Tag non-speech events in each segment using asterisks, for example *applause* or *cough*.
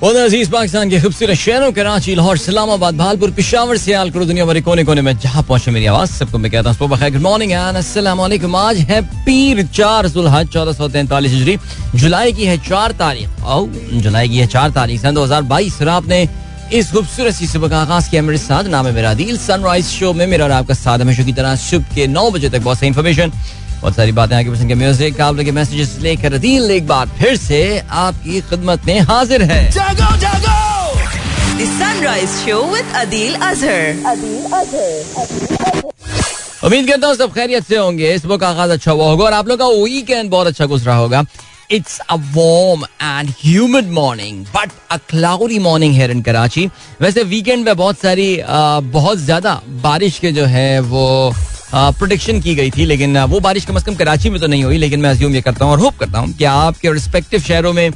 बहुत अज़ीज़ पाकिस्तान के खूबसूरत शहरों, कराची, लाहौर, इस्लामाबाद, भालपुर, पिशावर से आल करो दुनिया भरे कोने कोने में जहाँ पहुँचे मेरी आवाज़, सबको मैं कहता हूँ गुड मॉर्निंग वालेकुम आज है पीर चार जुल्हज, चौदह सौ तैंतालीस हिजरी, जुलाई की है चार तारीख ओ जुलाई की है चार तारीख, सन दो हज़ार बाईस, और आपने इस खूबसूरत सी सुबह का आगाज़ किया मेरे साथ, नाम है मेरा दिल सनराइज शो में मेरा और आपका साथ हमेशा की तरह सुबह के नौ बजे तक बहुत सी इन्फॉर्मेशन बहुत सारी बातें आगे पसंद के म्यूज़िक आप लोग के मैसेजेस लेकर दिल एक बार फिर से आपकी खिदमत में हाजिर है। जागो जागो! The Sunrise Show with Adil Azhar. उम्मीद करता हूँ सब खैरियत से होंगे। इस बुक का आगाज़ अच्छा हुआ होगा और आप लोग का वीकेंड बहुत अच्छा गुजरा होगा। It's a warm and humid morning but a cloudy morning here in Karachi वैसे वीकेंड में बहुत सारी बहुत ज़्यादा बारिश के जो है वो प्रोडिक्शन की गई थी, लेकिन वो बारिश कम अज कम कराची में तो नहीं हुई, लेकिन मैं अज्यूम ये करता हूँ और होप करता हूँ कि आपके रिस्पेक्टिव शहरों में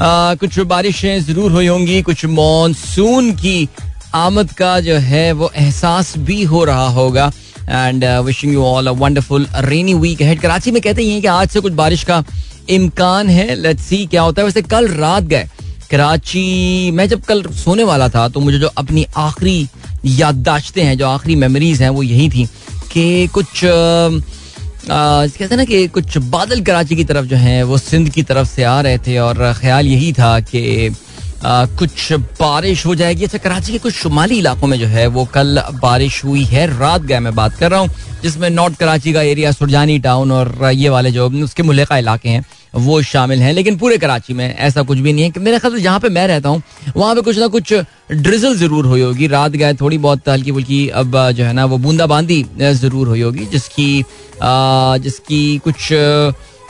कुछ बारिशें ज़रूर हुई होंगी, कुछ मानसून की आमद का जो है, वो एहसास भी हो रहा होगा। And wishing you all a wonderful rainy week ahead Karachi में कहते हैं कि आज से कुछ बारिश का इम्कान है। लेट्स सी क्या होता है। वैसे कल रात गए। कराची मैं जब कल सोने वाला था तो मुझे जो अपनी आखिरी याददाश्तें हैं, जो आखिरी मेमोरीज हैं, वो यही थी। कि कुछ कहते ना कि कुछ बादल कराची की तरफ़ जो हैं वो सिंध की तरफ़ से आ रहे थे और ख्याल यही था कि आ, कुछ बारिश हो जाएगी। अच्छा कराची के कुछ शुमाली इलाकों में जो है वो कल बारिश हुई है। रात गए मैं बात कर रहा हूँ जिसमें नॉर्थ कराची का एरिया सुरजानी टाउन और ये वाले जो उसके मुलिका इलाके हैं वो शामिल हैं। लेकिन पूरे कराची में ऐसा कुछ भी नहीं है। मेरे ख्याल से जहाँ पे मैं रहता हूँ, वहाँ पे कुछ ना कुछ ड्रिजल ज़रूर हुई होगी। रात गए थोड़ी बहुत हल्की फुल्की अब जो है ना वो बूंदाबांदी ज़रूर हुई होगी, जिसकी जिसकी कुछ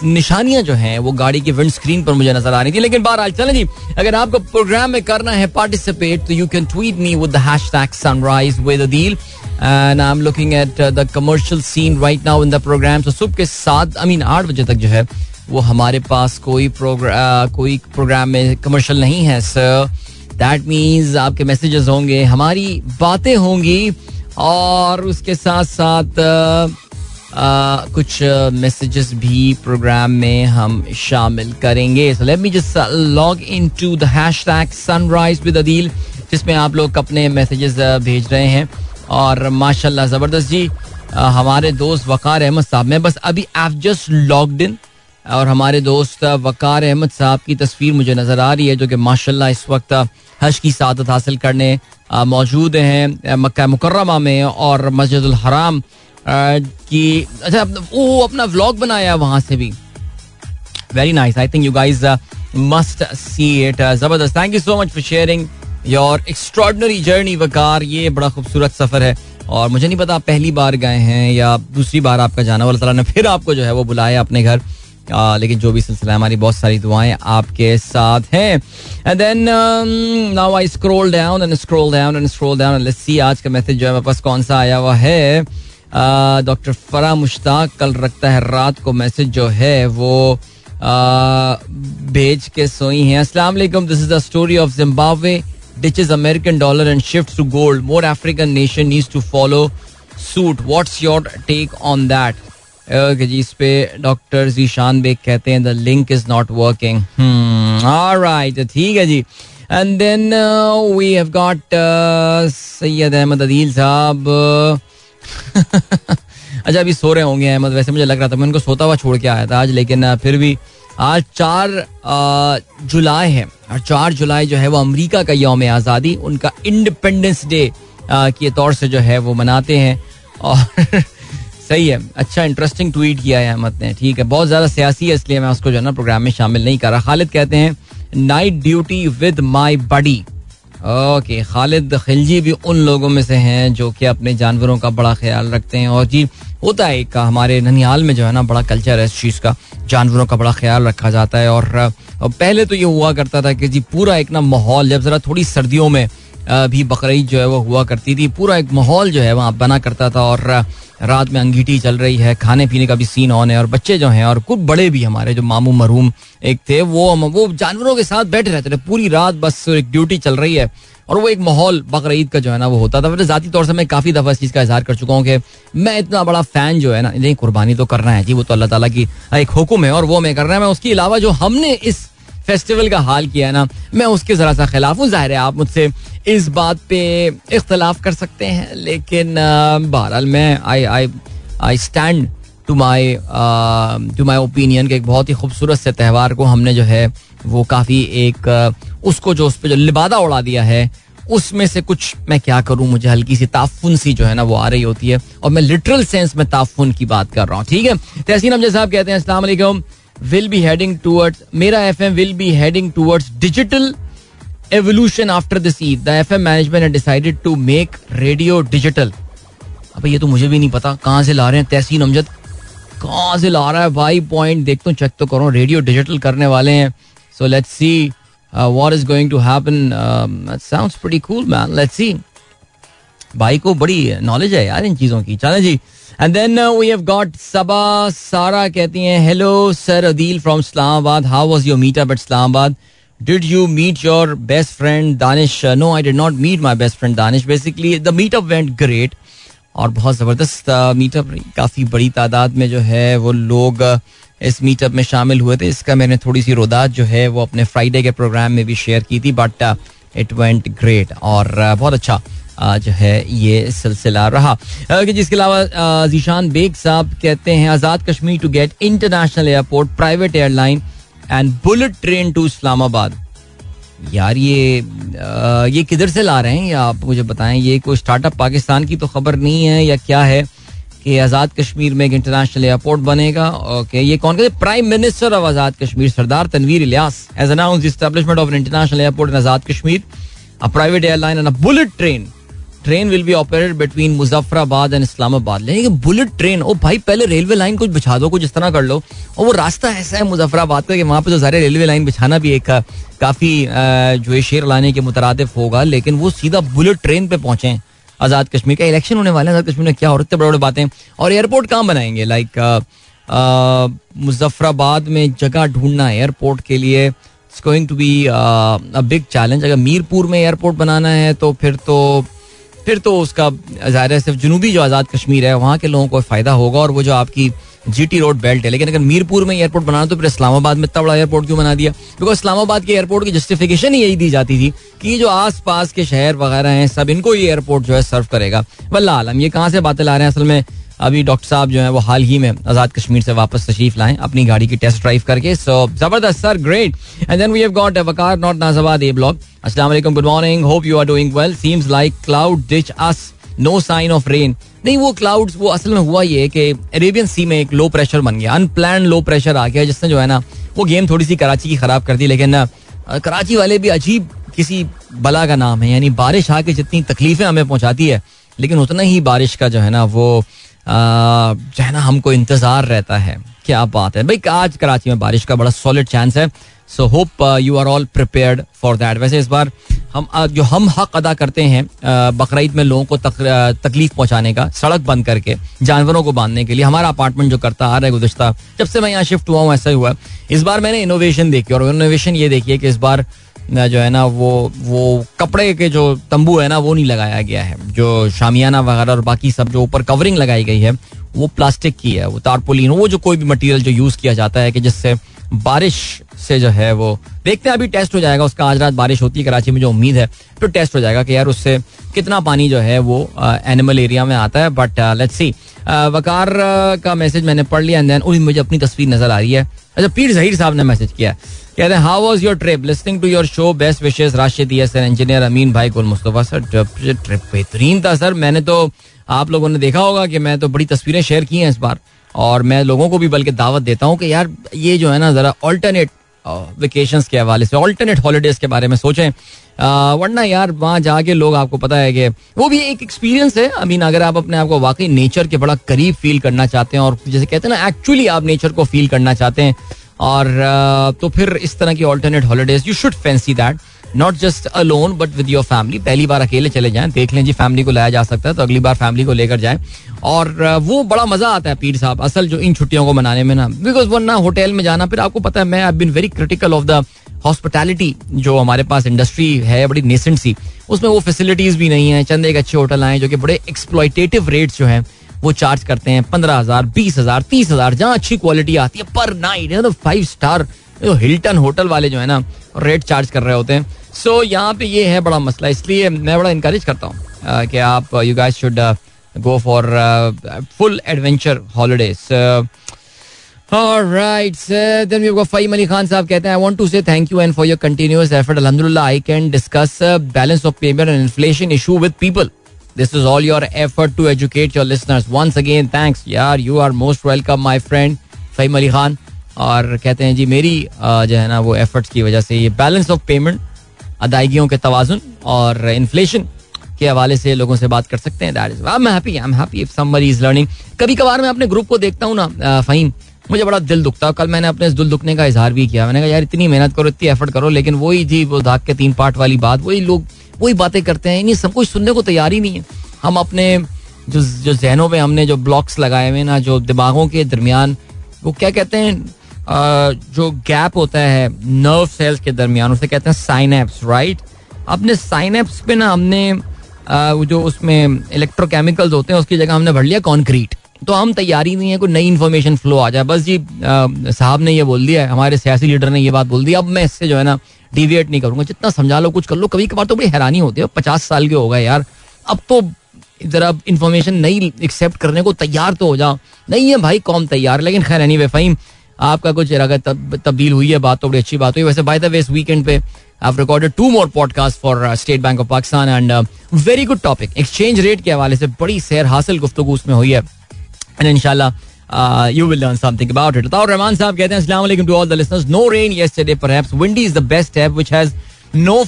निशानियाँ जो हैं वो गाड़ी की विंड स्क्रीन पर मुझे नज़र आ रही थी। लेकिन बहरहाल, चलें जी, अगर आपको प्रोग्राम में करना है पार्टिसिपेट तो you can tweet me with the hashtag sunrise with Adeel and I am looking at the commercial scene right now in the programme सुबह के सात आई मीन आठ बजे तक जो है वो हमारे पास कोई प्रोग्राम कोई प्रोग्राम में कमर्शल नहीं है सर दैट मीन्स आपके मैसेजेस होंगे हमारी बातें होंगी और उसके साथ साथ आ, कुछ मैसेजेस भी प्रोग्राम में हम शामिल करेंगे. So let me just log into the hashtag sunrise with Adeel जिसमें आप लोग अपने मैसेजेस भेज रहे हैं. और माशाल्लाह ज़बरदस्त जी आ, हमारे दोस्त वकार अहमद साहब मैं बस अभी आप जस्ट लॉग्ड इन और हमारे दोस्त वकार अहमद साहब की तस्वीर मुझे नज़र आ रही है, जो कि माशाल्लाह इस वक्त हज की सादत हासिल करने मौजूद हैं मक्का मुकर्रमा में और मस्जिद हराम की अच्छा वो अपना व्लॉग बनाया वहाँ से भी। Very nice I think you guys must see it ज़बरदस्त। Thank you so much for sharing your extraordinary journey Waqar. ये बड़ा खूबसूरत सफ़र है। और मुझे नहीं पता आप पहली बार गए हैं या दूसरी बार आपका जाना वाला ने फिर आपको जो है वो बुलाया अपने घर। आ, लेकिन जो भी सिलसिला है हमारी बहुत सारी दुआएँ आपके साथ हैं। And then now I scroll down and scroll down and scroll down let's see आज का मैसेज जो है मेरे पास कौन सा आया हुआ है? डॉक्टर फरा मुश्ताक कल रखता है रात को मैसेज जो है वो भेज के सोई हैं। अस्सलाम वालेकुम this is the story of Zimbabwe ditches American dollar and shifts to gold more African nation needs to follow suit What's your take on that? Okay, जी इस पे डॉक्टर जीशान बेग कहते हैं the link is not working. Right ठीक है जी। And then we have got Syed Ahmed Adeel sahab *laughs* अच्छा अभी सो रहे होंगे अहमद वैसे मुझे लग रहा था मैं उनको सोता हुआ छोड़ के आया था आज लेकिन uh, फिर भी आज चार uh, जुलाई है और चार जुलाई जो है वो अमेरिका का यौम आज़ादी उनका इंडिपेंडेंस डे के तौर से जो है वो मनाते हैं और *laughs* सही है। अच्छा इंटरेस्टिंग ट्वीट किया है अहमद ने। ठीक है, बहुत ज़्यादा सियासी है, इसलिए मैं उसको जो है ना प्रोग्राम में शामिल नहीं कर रहा। खालिद कहते हैं night duty with my buddy okay Khalid Khilji भी उन लोगों में से हैं जो कि अपने जानवरों का बड़ा ख्याल रखते हैं। और जी, होता है एक हमारे ननिहाल में जो है ना बड़ा कल्चर है इस चीज़ का। जानवरों का बड़ा ख्याल रखा जाता है। और पहले तो ये हुआ करता था कि जी, पूरा एक ना माहौल, जब ज़रा थोड़ी सर्दियों में भी बकरीद जो है वो हुआ करती थी, पूरा एक माहौल जो है वहाँ बना करता था। और रात में अंगीठी चल रही है, खाने पीने का भी सीन ऑन है और बच्चे जो हैं और कुछ बड़े भी हमारे जो मामू मरूम एक थे, वो वो जानवरों के साथ बैठे रहते थे। पूरी रात बस एक ड्यूटी चल रही है और वो एक माहौल बकर का जो है ना, वो होता था। वैसे जाती तौर से मैं काफ़ी दफ़ा इस चीज़ का इजहार कर चुका हूँ कि मैं इतना बड़ा फ़ैन जो है ना, नहीं, कुर्बानी तो करना है। जी, वो तो अल्लाह ताला की एक हुक्म है और वो मैं कर रहा है। मैं उसके अलावा जो हमने इस फेस्टिवल का हाल किया है ना, मैं उसके जरा सा खिलाफ हूँ। ज़ाहिर है आप मुझसे इस बात पे इख्तलाफ कर सकते हैं, लेकिन बहरहाल मैं I I I stand to my to my opinion के एक बहुत ही खूबसूरत से त्यौहार को हमने जो है, वो काफ़ी एक उसको जो उस पर जो लिबादा उड़ा दिया है, उसमें से कुछ मैं क्या करूँ? मुझे हल्की सी ताफुन सी जो है ना, वो आ रही होती है, और मैं लिटरल सेंस में ताफुन की बात कर रहा हूँ, ठीक है? तहसीन अमजद साहब कहते हैं, अस्सलाम विल बी हेडिंग टूवर्ड्स मेरा F M will be heading towards digital evolution after this Eid the F M management decided to make radio digital अब, ये तो मुझे भी नहीं पता कहाँ से ला रहे हैं तहसीन अमजद। कहाँ से ला रहा है भाई? पॉइंट देख तो चेक तो करो। रेडियो डिजिटल करने वाले हैं। So let's see what is going to happen sounds pretty cool man let's see भाई को बड़ी नॉलेज है यार इन चीज़ों की। चलें जी। And then we have got Saba Sara कहती हैं hello sir Adeel from Islamabad how was your meetup at Islamabad did you meet your best friend Danish no I did not meet my best friend Danish basically the meetup went great और बहुत ज़बरदस्त meetup काफ़ी बड़ी तादाद में जो है, वो लोग इस मीटअप में शामिल हुए थे। इसका मैंने थोड़ी सी रोदात जो है, वो अपने फ्राइडे के प्रोग्राम में भी शेयर की थी बट इट वेंट ग्रेट और बहुत अच्छा जो है, ये सिलसिला रहा। जिसके अलावा जीशान बेग साहब कहते हैं, Azad Kashmir to get international airport private airline and bullet train to Islamabad यार ये आ, ये किधर से ला रहे हैं? या आप मुझे बताएँ ये कोई स्टार्टअप पाकिस्तान की तो खबर नहीं है या क्या है कि आज़ाद कश्मीर में एक इंटरनेशनल एयरपोर्ट बनेगा? ओके ये कौन कहते prime minister of Azad Kashmir Sardar Tanveer Ilyas has announce establishment of international airport in Azad Kashmir a private airline and a bullet train train will be operated between Muzaffarabad and Islamabad लेकिन bullet train ओ भाई, पहले railway line कुछ बिछा दो, कुछ इस तरह कर लो। और वो रास्ता ऐसा है मुजफ्फराबाद का कि वहाँ पे तो सारे रेलवे लाइन बिछाना भी एक काफ़ी जो है शेर लाने के मुतरदफ होगा, लेकिन वो सीधा बुलेट ट्रेन पे पहुँचे आज़ाद कश्मीर का। इलेक्शन होने वाले आज़ाद कश्मीर में क्या और इतने बड़े बड़े बातें और एयरपोर्ट कहाँ बनाएँगे? लाइक मुजफ्फराबाद में जगह ढूंढना एयरपोर्ट के लिए। It's going to be a big challenge अगर मीरपुर में एयरपोर्ट बनाना है तो फिर तो फिर तो उसका ज़ाहिर है सिर्फ़ जनूबी जो आज़ाद कश्मीर है, वहाँ के लोगों को फ़ायदा होगा और वो जो आपकी जीटी रोड बेल्ट है। लेकिन अगर मीरपुर में एयरपोर्ट बनाना तो फिर इस्लामाबाद में इतना बड़ा एयरपोर्ट क्यों बना दिया? बिकॉज़ इस्लामाबाद के एयरपोर्ट की जस्टिफिकेशन ही यही दी जाती थी कि जो आस पास के शहर वगैरह हैं, सब इनको ये एयरपोर्ट जो है सर्व करेगा। वल्ला आलम ये कहाँ से बातें ला रहे हैं? असल में अभी डॉक्टर साहब जो है वो हाल ही में आज़ाद कश्मीर से वापस तशरीफ़ लाए, अपनी गाड़ी की टेस्ट ड्राइव करके। सो ज़बरदस्त, sir great and then we have got Waqar not Najabad A block अस्सलाम वालेकुम good morning hope you are doing well seems like cloud ditch us no sign of rain नहीं, वो clouds वो असल में हुआ ये कि अरेबियन सी में एक लो प्रेशर बन गया। अनप्लान लो प्रेशर आ गया, जिसने जो है ना, वो गेम थोड़ी सी कराची की खराब कर दी, लेकिन कराची वाले भी अजीब किसी बला का नाम है। यानी बारिश आके जितनी तकलीफें हमें पहुंचाती है, लेकिन उतना ही बारिश का जो है ना, वो जो है ना हमको इंतज़ार रहता है क्या बात है भाई आज कराची में बारिश का बड़ा सॉलिड चांस है। So hope you are all prepared for that वैसे इस बार हम जो हम हक अदा करते हैं बकरीद में लोगों को तक, तकलीफ़ पहुँचाने का सड़क बंद करके जानवरों को बांधने के लिए हमारा अपार्टमेंट जो करता आ रहा है गुजशत जब से मैं यहाँ शिफ्ट हुआ हूँ ऐसा हुआ। इस बार मैंने इनोवेशन देखी और इनोवेशन ये देखी है कि इस बार जो है ना, वो वो कपड़े के जो तंबू है ना, वो नहीं लगाया गया है। जो शामियाना वगैरह और बाकी सब जो ऊपर कवरिंग लगाई गई है, वो प्लास्टिक की है, वो तारपोलिन, वो जो कोई भी मटेरियल जो यूज़ किया जाता है कि जिससे बारिश से जो है वो, देखते हैं, अभी टेस्ट हो जाएगा, उसका आज रात बारिश होती है, कराची में जो उम्मीद है तो टेस्ट हो जाएगा कि यार उससे कितना पानी जो है वो एनिमल एरिया में आता है बट लेट्स सी वकार का मैसेज मैंने पढ़ लिया एंड देन मुझे अपनी तस्वीर नज़र आ रही है। अच्छा पीर जहीर साहब ने मैसेज किया। कहते हैं how was your trip listing to your show best wishes Rashid engineer Amin भाई गुल मुस्तफ़ा सर ट्रिप बेहतरीन था सर। मैंने तो आप लोगों ने देखा होगा कि मैं तो बड़ी तस्वीरें शेयर की हैं इस बार। और मैं लोगों को भी बल्कि दावत देता हूँ कि यार, ये जो है ना, ज़रा ऑल्टरनेट वेकेशन के हवाले से ऑल्टरनेट हॉलीडेज के बारे में सोचें। वरना यार वहाँ जाके लोग आपको पता है कि वो भी एक एक्सपीरियंस है। आई मीन अगर आप अपने आप को वाकई नेचर के बड़ा करीब फील करना चाहते हैं और जैसे कहते हैं ना एक्चुअली आप नेचर को फील करना चाहते हैं। और तो फिर इस तरह की alternate holidays you should fancy that not just alone but with your family पहली बार अकेले चले जाएँ, देख लें जी फैमिली को लाया जा सकता है तो अगली बार फैमिली को लेकर जाएँ। और वो बड़ा मज़ा आता है पीर साहब, असल जो इन छुट्टियों को मनाने में ना। बिकॉज़ वरना होटल में जाना, फिर आपको पता है, मैं I been very critical of the hospitality जो हमारे पास इंडस्ट्री है, बड़ी नेसेंट सी। उसमें वो फैसिलिटीज़ भी नहीं है। चंद एक अच्छे होटल आए जो कि बड़े एक्सप्लॉयटेटिव रेट्स जो हैं, वो चार्ज करते हैं। पंद्रह हज़ार, बीस हज़ार, तीस हज़ार, जहाँ अच्छी क्वालिटी आती है पर night five star Hilton hotel वाले जो है ना रेट चार्ज कर रहे होते हैं। सो so, यहाँ पे ये है बड़ा मसला इसलिए मैं बड़ा इंकरेज करता हूँ कि आप you guys should go for full adventure holidays. Then we've got Khan कहते हैं uh, Khan. और कहते हैं जी मेरी जो है ना वो एफर्ट्स की वजह से ये बैलेंस ऑफ़ पेमेंट अदायगियों के तवाजुन और इन्फ्लेशन के हवाले से लोगों से बात कर सकते हैं। कभी कभार मैं अपने ग्रुप को देखता हूँ ना फहीम, मुझे बड़ा दिल दुखता है। कल मैंने अपने इस दिल दुखने का इजहार भी किया। मैंने कहा, यार, इतनी मेहनत करो, इतनी एफर्ट करो, लेकिन वही थी, वो धाक के तीन पार्ट वाली बात। वही लोग, वही बातें करते हैं। इन्हीं सब कुछ सुनने को तैयार ही नहीं है। हम अपने जो जो जहनों में हमने जो ब्लॉक्स लगाए हुए ना, जो दिमागों के दरमियान, वो क्या कहते हैं? जो गैप होता है नर्व सेल्स के दरमियान, उसे कहते हैं साइनेप्स राइट अपने साइनेप्स पे ना हमने जो उसमें इलेक्ट्रोकेमिकल्स होते हैं, उसकी जगह हमने भर लिया कॉन्क्रीट तो हम तैयारी नहीं है, कोई नई इन्फॉर्मेशन फ्लो आ जाए। बस जी साहब ने ये बोल दिया हमारे सियासी लीडर ने ये बात बोल दी। अब मैं इससे जो है ना डिविएट नहीं करूँगा। जितना समझा लो, कुछ कर लो। कभी कभार तो बड़ी हैरानी होती है। पचास साल के हो गए यार। अब तो जरा इन्फॉर्मेशन नहीं एक्सेप्ट करने को तैयार तो हो जाओ। नहीं है भाई कौन तैयार। लेकिन खैर एनी वे आपका कुछ रगत तब्दील हुई है, बात तो बड़ी अच्छी बात हुई। वैसे बाई द वे इस वीकेंड पे I recorded two more podcast for State Bank of Pakistan and very good topic exchange rate के हवाले से बड़ी सैर हासिल गुफ्तु उसमें हुई है। एंड इनशाला you will learn something about it बताओ रहमान साहब कहते हैं अस्सलाम to all the listeners no rain yesterday perhaps windy is the best have which has no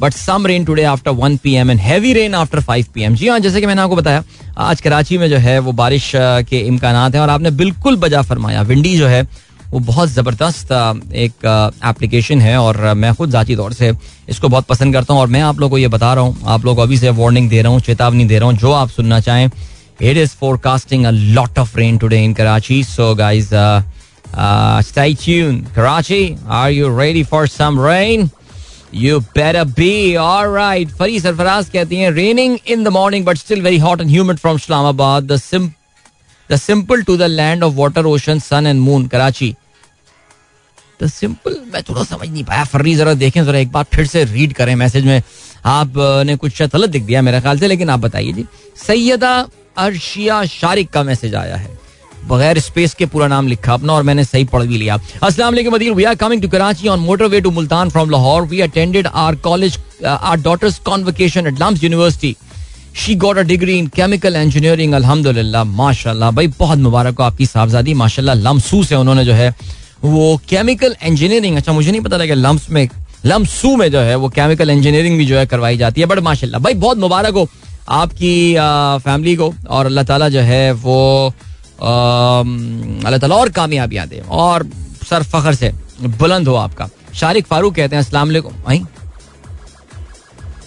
for yesterday but some rain today after 1 pm and heavy rain after 5 pm. जी हाँ जैसे कि मैंने आपको बताया आज कराची में जो है वो बारिश के इम्कान हैं और आपने बिल्कुल बजा फरमाया। विंडी जो है वो बहुत ज़बरदस्त एक एप्लीकेशन है और मैं खुद ज़ाती तौर से इसको बहुत पसंद करता हूँ और मैं आप लोगों को ये बता रहा हूँ। आप लोग अभी से वार्निंग दे रहा हूँ चेतावनी दे रहा हूँ जो आप सुनना चाहें। It is forecasting a lot of rain today in Karachi So, guys, uh, stay tuned. Karachi, are you ready for better be. All right. Fari Sarfaraz कहती हैं raining in the morning but still very hot and humid from Islamabad. The sim the simple to the land of water, ocean, sun and moon. Karachi. The simple मैं थोड़ा समझ नहीं पाया फर्री जरा देखें जरा एक बार फिर से रीड करें मैसेज में आपने कुछ शायद गलत दिख दिया मेरे ख्याल से लेकिन आप बताइए जी सैयदा अर्शिया शारिक का मैसेज आया है बगैर स्पेस के पूरा नाम लिखा, अपना और मैंने सही पढ़ भी लिया। अस्सलाम वालेकुम मदीर we are coming to Karachi on motorway to Multan from Lahore we attended our college our daughter's convocation at LUMS university she got a degree in chemical engineering अल्हम्दुलिल्लाह माशाल्लाह भाई, बहुत मुबारक हो आपकी साहबजादी माशाल्लाह लमसू से उन्होंने जो है, वो केमिकल इंजीनियरिंग अच्छा मुझे नहीं पता लगा लम्स में लमसू में जो है, वो केमिकल इंजीनियरिंग भी जो है करवाई जाती है बट माशाल्लाह भाई, बहुत मुबारक हो आपकी फैमिली को और अल्लाह ताला जो है, वो अल्लाह ताला और कामयाबियाँ दे और सर फखर से बुलंद हो आपका। शारिक फारूक कहते हैं, अस्सलाम वालेकुम।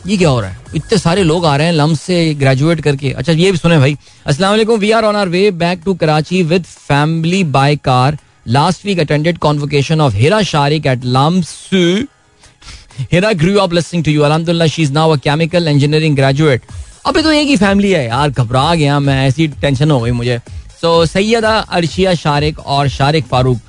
ये क्या हो रहा है? इतने सारे लोग आ रहे हैं लम्स से ग्रेजुएट करके। अच्छा ये भी सुने भाई। अस्सलाम we are on our way back to Karachi with family by car last week attended convocation of Hira Shariq at LUMS Hira grew of listening to you अलहमदुल्ला she is now a chemical engineering graduate अभी तो एक ही family है यार, घबरा गया मैं, ऐसी टेंशन हो गई मुझे। सो सैयदा अर्शिया शारिक और शारिक फारूक,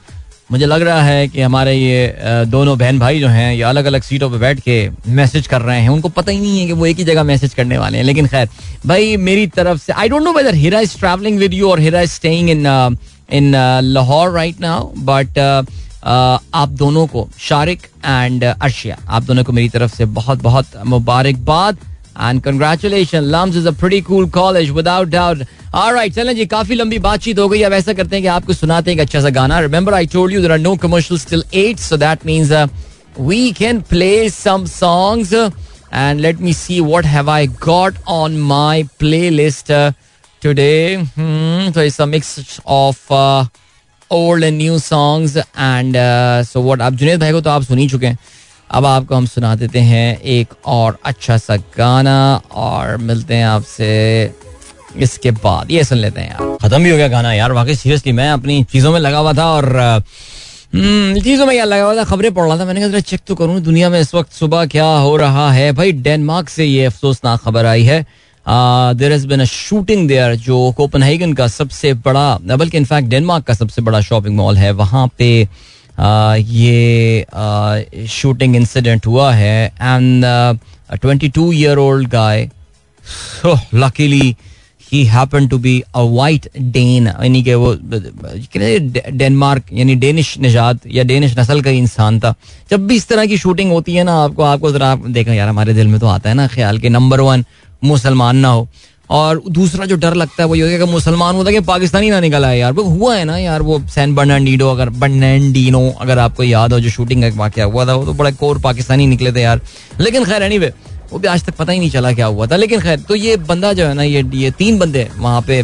मुझे लग रहा है कि हमारे ये दोनों बहन भाई जो हैं, ये अलग अलग सीटों पर बैठ के मैसेज कर रहे हैं। उनको पता ही नहीं है कि वो एक ही जगह मैसेज करने वाले हैं। लेकिन खैर, भाई, मेरी तरफ़ से I don't know whether Hira is travelling with you और Hira is staying in in Lahore right now but आप दोनों को, शारिक एंड अर्शिया, आप दोनों को मेरी तरफ़ से बहुत बहुत मुबारकबाद। And congratulation LUMS is a pretty cool college without doubt alright चलें जी काफ़ी लंबी बातचीत हो गई। अब ऐसा करते हैं कि आपको सुनाते हैं एक अच्छा सा गाना। Remember I told you there are no commercials till 8 so that means songs and let me see what have I got on my playlist uh, today. Hmm, so it's a mix of uh, old and new songs and uh, so what? आप जुनेद भाई को तो आप सुन ही चुके हैं। अब आपको हम सुना देते हैं एक और अच्छा सा गाना और मिलते हैं आपसे इसके बाद। ये सुन लेते हैं यार खत्म भी हो गया गाना यार वाकई सीरियसली मैं अपनी चीज़ों में लगा हुआ था और हम्म, चीज़ों में यार लगा हुआ था खबरें पढ़ रहा था। मैंने कहा चेक तो करूँ दुनिया में इस वक्त सुबह क्या हो रहा है? भाई डेनमार्क से ये अफसोसनाक खबर आई है। There is been a shooting there जो कोपनहेगन का सबसे बड़ा बल्कि इनफैक्ट डेनमार्क का सबसे बड़ा शॉपिंग मॉल है वहाँ पे ये शूटिंग इंसिडेंट हुआ है and twenty two year old guy luckily he happen to be a white Dane यानी कि वो डेनमार्क यानी डेनिश निजात, या डेनिश नस्ल का इंसान था। जब भी इस तरह की शूटिंग होती है ना, आपको आपको जरा आप देखा, यार, हमारे दिल में तो आता है ना ख्याल के नंबर वन मुसलमान ना हो। और दूसरा जो डर लगता है वो ये कि मुसलमान होता है कि पाकिस्तानी ना निकला है यार। वो हुआ है ना यार वो सैन बर्नाडीडो अगर बर्नाडीनो अगर आपको याद हो जो शूटिंग का वाक्य हुआ था वो तो बड़ा कोर पाकिस्तानी निकले थे यार। लेकिन खैर एनी anyway, वो भी आज तक पता ही नहीं चला क्या हुआ था। लेकिन खैर तो ये बंदा जो है ना ये ये तीन बंदे वहाँ पे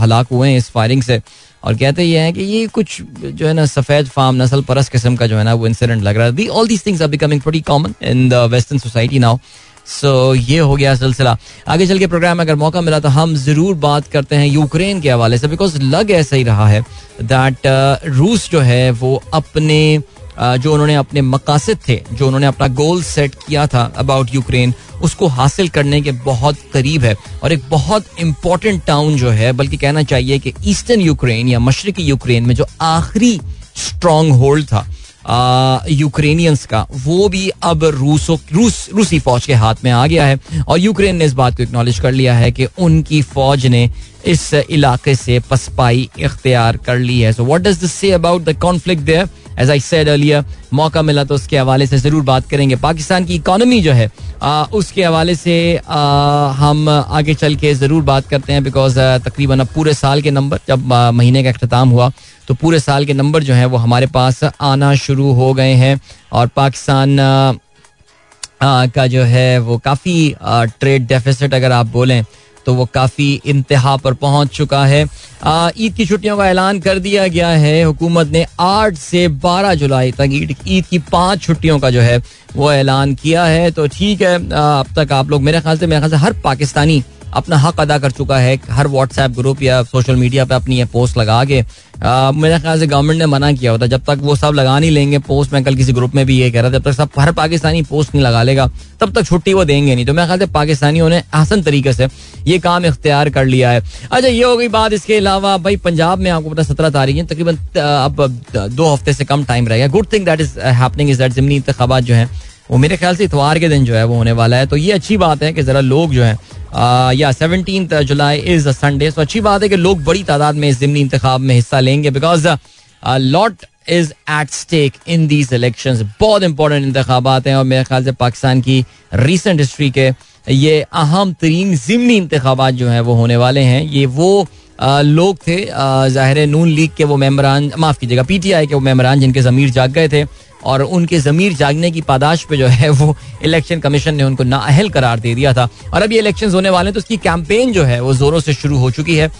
हलाक हुए हैं इस फायरिंग से। और कहते ये हैं कि ये कुछ जो है ना सफ़ेद फार्म नस्ल परस किस्म का जो है ना वो इंसिडेंट लग रहा है। All these things are becoming pretty common in the western society now so ये हो गया सिलसिला। आगे चल के प्रोग्राम में अगर मौका मिला तो हम ज़रूर बात करते हैं यूक्रेन के हवाले से बिकॉज़ लग ऐसा ही रहा है दैट रूस जो है, वो अपने जो उन्होंने अपने मकासद थे, जो उन्होंने अपना गोल सेट किया था अबाउट यूक्रेन उसको हासिल करने के बहुत करीब है। और एक बहुत इंपॉर्टेंट टाउन जो है, बल्कि कहना चाहिए कि ईस्टर्न यूक्रेन या मशरकी यूक्रेन में जो आखिरी स्ट्रॉन्ग होल्ड था यूक्रेनियंस का वो भी अब रूसो, रूस, रूसी फौज के हाथ में आ गया है और यूक्रेन ने इस बात को एक्नॉलेज कर लिया है कि उनकी फौज ने इस इलाके से पसपाई इख्तियार कर ली है। So what does this say about the conflict there as I said earlier मौका मिला तो उसके हवाले से ज़रूर बात करेंगे। पाकिस्तान की इकोनॉमी जो है आ, उसके हवाले से आ, हम आगे चल के ज़रूर बात करते हैं बिकॉज़ तकरीबन अब पूरे साल के नंबर जब आ, महीने का अख्ताम हुआ तो पूरे साल के नंबर जो है वो हमारे पास आना शुरू हो गए हैं और पाकिस्तान का जो है वो काफ़ी ट्रेड डेफिसिट अगर आप बोलें तो वो काफ़ी इंतहा पर पहुँच चुका है। ईद की छुट्टियों का ऐलान कर दिया गया है। हुकूमत ने आठ से 12 जुलाई तक ईद की पाँच छुट्टियों का जो है वो ऐलान किया है। तो ठीक है अब तक आप लोग मेरे ख्याल से, मेरे ख्याल से हर पाकिस्तानी अपना हक अदा कर चुका है, हर व्हाट्सएप ग्रुप या सोशल मीडिया पे अपनी ये पोस्ट लगा के। मेरे ख्याल से गवर्नमेंट ने मना किया होता, जब तक वो सब लगा नहीं लेंगे पोस्ट में कल किसी ग्रुप में भी ये कह रहा था, जब तक सब, हर पाकिस्तानी पोस्ट नहीं लगा लेगा, तब तक छुट्टी वो देंगे नहीं। तो मेरे ख्याल से पाकिस्तानियों ने आसन तरीके से ये काम इख्तियार कर लिया है। अच्छा ये हो गई बात इसके अलावा, भाई पंजाब में आपको पता सत्रह तारीख है, तकरीबन अब दो हफ़्ते से कम टाइम रहेगा good thing that is happening is that जिमनी इंतबात जो है वो मेरे ख्याल से इतवार के दिन जो है वो होने वाला है। तो ये अच्छी बात है कि जरा लोग जो है या सेवनटीन जुलाई इज़ संडे तो अच्छी बात है कि लोग बड़ी तादाद में इस जिमनी इंतखाब में हिस्सा लेंगे because lot is at stake in these election बहुत इंपॉर्टेंट इंतबात हैं और मेरे ख्याल से पाकिस्तान की रिसेंट हिस्ट्री के ये अहम तरीन जिमनी इंतबात जो हैं वो होने वाले हैं। ये वो आ, लोग थे ज़ाहिर नून लीग के वो मेम्बरान माफ़ कीजिएगा पी टी आई के वो मेम्बरान जिनके ज़मीर जाग गए थे। और उनके जमीर जागने की पादाश पे जो है वो इलेक्शन कमीशन ने उनको नाअहल करार दे दिया था। और अब ये इलेक्शन होने वाले हैं तो उसकी कैंपेन जो है वो जोरों से शुरू हो चुकी है।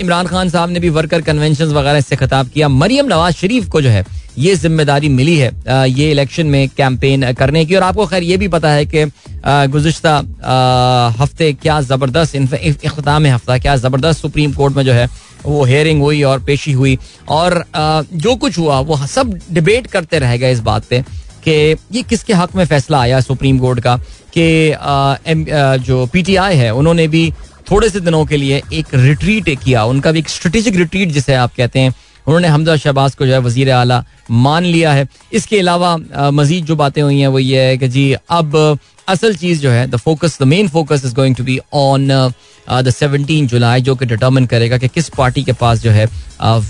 इमरान खान साहब ने भी वर्कर कन्वेंशन वगैरह से खिताब किया। मरियम नवाज़ शरीफ को जो है ये ज़िम्मेदारी मिली है ये इलेक्शन में कैंपेन करने की। और आपको खैर ये भी पता है कि गुजशत हफ़्ते क्या ज़बरदस्त इख्ताम हफ़्ता क्या ज़बरदस्त सुप्रीम कोर्ट में जो है, वो हेयरिंग हुई और पेशी हुई। और जो कुछ हुआ, वो सब डिबेट करते रह गए इस बात पे कि ये किसके हक में फैसला आया सुप्रीम कोर्ट का कि जो पीटीआई है, उन्होंने भी थोड़े से दिनों के लिए एक रिट्रीट किया। उनका भी एक स्ट्रेटेजिक रिट्रीट जिसे आप कहते हैं उन्होंने हमजा शहबाज को जो है वज़ीर आला मान लिया है। इसके अलावा मजीद जो बातें हुई हैं, वो ये है कि जी, अब असल चीज़ जो है the focus the main focus is going to be on the seventeen July, जो कि डिटर्मिन करेगा कि किस पार्टी के पास जो है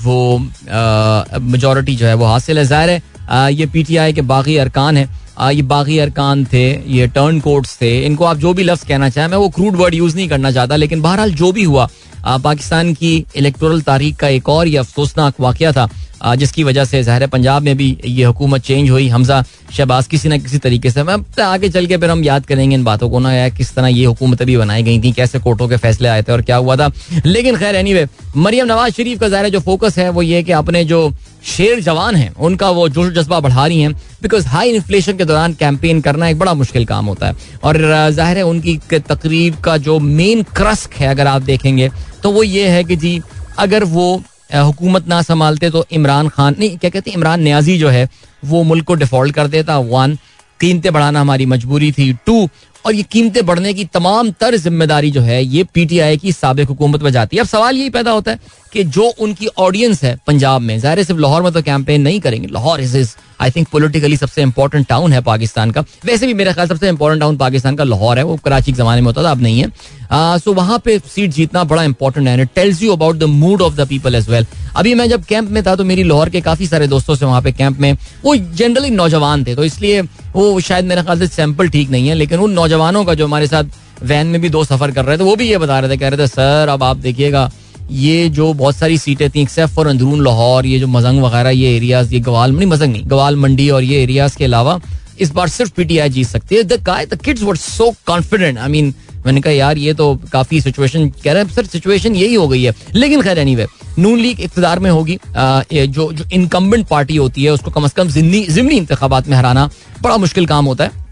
वो मेजोरिटी जो है वो हासिल है। ज़ाहिर है ये आई के बागी अरकान है। ये बागी अरकान थे, ये टर्न कोर्ट्स थे। इनको आप जो भी लफ्ज़ कहना चाहें, मैं वो क्रूड वर्ड यूज़ नहीं करना चाहता, लेकिन बहरहाल जो भी हुआ पाकिस्तान की इलेक्टोरल तारीख का एक और ये अफसोसनाक वाक़ था। जिसकी वजह से ज़ाहिर पंजाब में भी ये हुकूमत चेंज हुई। हमजा शहबाज किसी ना किसी तरीके से। मैं आगे चल के फिर हम याद करेंगे इन बातों को ना, या किस तरह ये हुकूमत भी बनाई गई थी, कैसे कोर्टों के फैसले आए थे और क्या हुआ था। लेकिन खैर एनी मरियम नवाज़ शरीफ का ज़ाहिर जो फोकस है, वो ये कि अपने जो शेर जवान हैं, उनका वो जोश जज्बा बढ़ा रही हैं बिकॉज़ हाई इन्फ्लेशन के दौरान कैंपेन करना एक बड़ा मुश्किल काम होता है। और ज़ाहिर है उनकी तकरीब का जो मेन क्रस्क है, अगर आप देखेंगे तो वो ये है कि जी, अगर वो हुकूमत ना संभालते तो इमरान खान, नहीं, क्या कहते इमरान न्याजी जो है, वो मुल्क को डिफ़ॉल्ट कर देता वन कीमतें बढ़ाना हमारी मजबूरी थी टू और ये कीमतें बढ़ने की तमाम तर ज़िम्मेदारी जो है, ये पीटीआई की सबक हुकूमत में जाती है। अब सवाल यही पैदा होता है कि जो उनकी ऑडियंस है पंजाब में, ज़ाहिर सिर्फ़ लाहौर में तो कैंपेन नहीं करेंगे। Lahore is is I think politically सबसे इंपॉर्टेंट टाउन है पाकिस्तान का। वैसे भी मेरा ख्याल सबसे इंपॉर्टेंट टाउन पाकिस्तान का लाहौर है, वो कराची के जमाने में होता था, अब नहीं है। सो वहाँ पे सीट जीतना बड़ा इंपॉर्टेंट है tells you about the mood of the people as well अभी मैं जब कैंप में था तो मेरी लाहौर के काफ़ी सारे दोस्तों से वहाँ पे कैंप में, वो जनरली नौजवान थे तो इसलिए वो शायद मेरे ख्याल से सैंपल ठीक नहीं है, लेकिन उन नौजवानों का जो हमारे साथ वैन में भी दो सफ़र कर रहे थे, वो भी ये बता रहे थे, कह रहे थे, सर, अब आप देखिएगा, ये जो बहुत सारी सीटें थी एक्सेप्ट फॉर अंदरून लाहौर, ये जो मजंग वगैरह, ये एरियाज़ ये गवाल नहीं मजंग नहीं, गवाल मंडी और ये एरियाज़ के अलावा, इस बार सिर्फ़ पीटीआई जीत सकती है. The kids were so confident I mean मैंने कहा, यार, ये तो काफ़ी सिचुएशन कह रहे हैं, सर सिचुएशन यही हो गई है. लेकिन खैर एनी वे नून लीग इकतदार में होगी। जो जो इनकम्बेंट पार्टी होती है, उसको कम अज कम जिमनी इंतबात में हराना बड़ा मुश्किल काम होता है।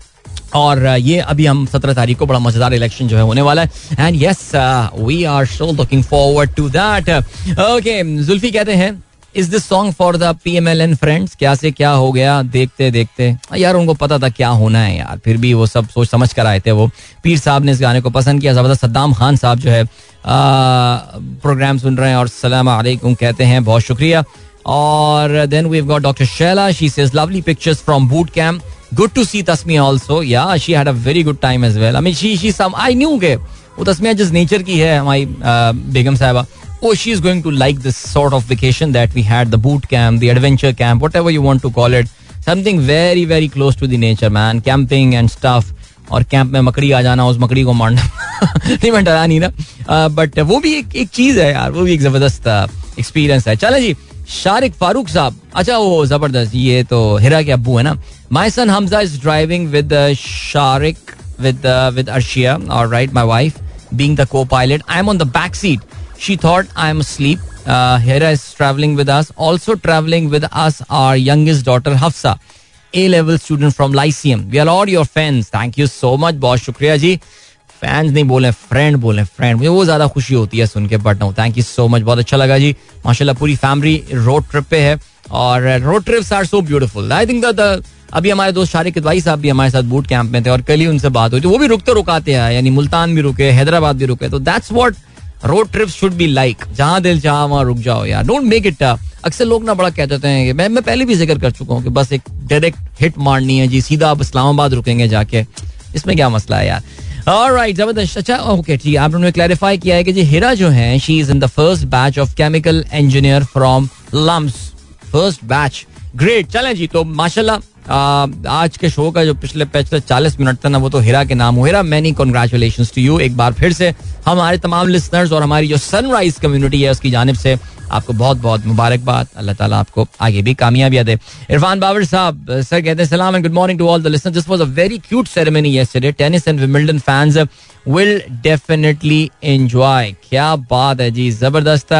और ये अभी हम सत्रह तारीख को बड़ा मज़ेदार इलेक्शन जो है होने वाला है। And yes we are so looking forward to that okay Zulfi कहते हैं is this song for the P M L N friends क्या से क्या हो गया? देखते देखते। यार, उनको पता था क्या होना है यार। फिर भी वो सब सोच समझ कर आए थे वो। पीर साहब ने इस गाने को पसंद किया। ज़बरदस्त सद्दाम खान साहब जो है प्रोग्राम सुन रहे हैं और सलाम अलैकुम कहते हैं। बहुत शुक्रिया। और then we got doctor Shaila she says lovely pictures from boot camp good to see Tasmia also yeah she had a very good time as well I mean she she some I knew के। वो तस्मिया जिस nature की है, हमारी बेगम साहबा। Oh she is going to like this sort of vacation that we had, the boot camp, the adventure camp, whatever you want to call it. Something very very close to the nature, man. Camping and stuff. और camp में मकड़ी आ जाना उस मकड़ी को मारना नहीं मैं डरा नहीं ना बट वो भी एक एक चीज़ है यार वो भी एक ज़बरदस्त एक्सपीरियंस है चलो जी शारिक फारूक साहब अच्छा वो ज़बरदस्त ये तो हिरा के अब्बू है ना my son Hamza is driving with Shariq with with Arshia और right my wife being the co-pilot I am on the back seat she thought I am sleep Hira is travelling with us also travelling with us our youngest daughter Hafsa A level student from Lyceum we are all your fans thank you so much बहुत शुक्रिया जी। Fans नहीं बोले friend बोले friend मुझे वो ज़्यादा खुशी होती है सुन के but no thank you so much बहुत अच्छा लगा जी। माशाल्लाह, पूरी फैमिली रोड ट्रिप पे है और road trips are so beautiful I think the अभी हमारे दोस्त शारिक इदवाई साहब भी हमारे साथ बूट कैंप में थे और कल ही उनसे बात हुई थी। वो भी रुकते रुकाते हैं, यानी मुल्तान भी रुके, हैदराबाद भी रुके तो that's what road trip should be like जहाँ दिल चाह वहाँ रुक जाओ यार। डोंट मेक इट अक्सर लोग ना बड़ा कह देते हैं कि मैं मैं पहले भी ज़िक्र कर चुका हूँ कि बस एक डायरेक्ट हिट मारनी है जी। सीधा आप इस्लामाबाद रुकेंगे जाके। इसमें क्या मसला है यार? Alright, ज़बरदस्त। अच्छा ओके ठीक आप उन्होंने क्लैरिफाई किया है कि जी हिरा जो है she is in the first batch of chemical engineer from LUMS first batch great चलें जी तो माशाल्लाह आज के शो का जो पिछले पिछले चालीस मिनट था ना, वो तो हिरा के नाम हुआ। मैनी कॉन्ग्रेचुलेशन टू यू एक बार फिर से हमारे तमाम लिसनर्स और हमारी जो सनराइज कम्युनिटी है, उसकी जानब से आपको बहुत बहुत मुबारकबाद। अल्लाह ताला आपको आगे भी कामयाबियाँ दे। इरफान बाबर साहब, सर कहते हैं, सलाम and good morning to all the listeners this was a very cute ceremony yesterday tennis and Wimbledon fans will definitely enjoy क्या बात है जी, ज़बरदस्त।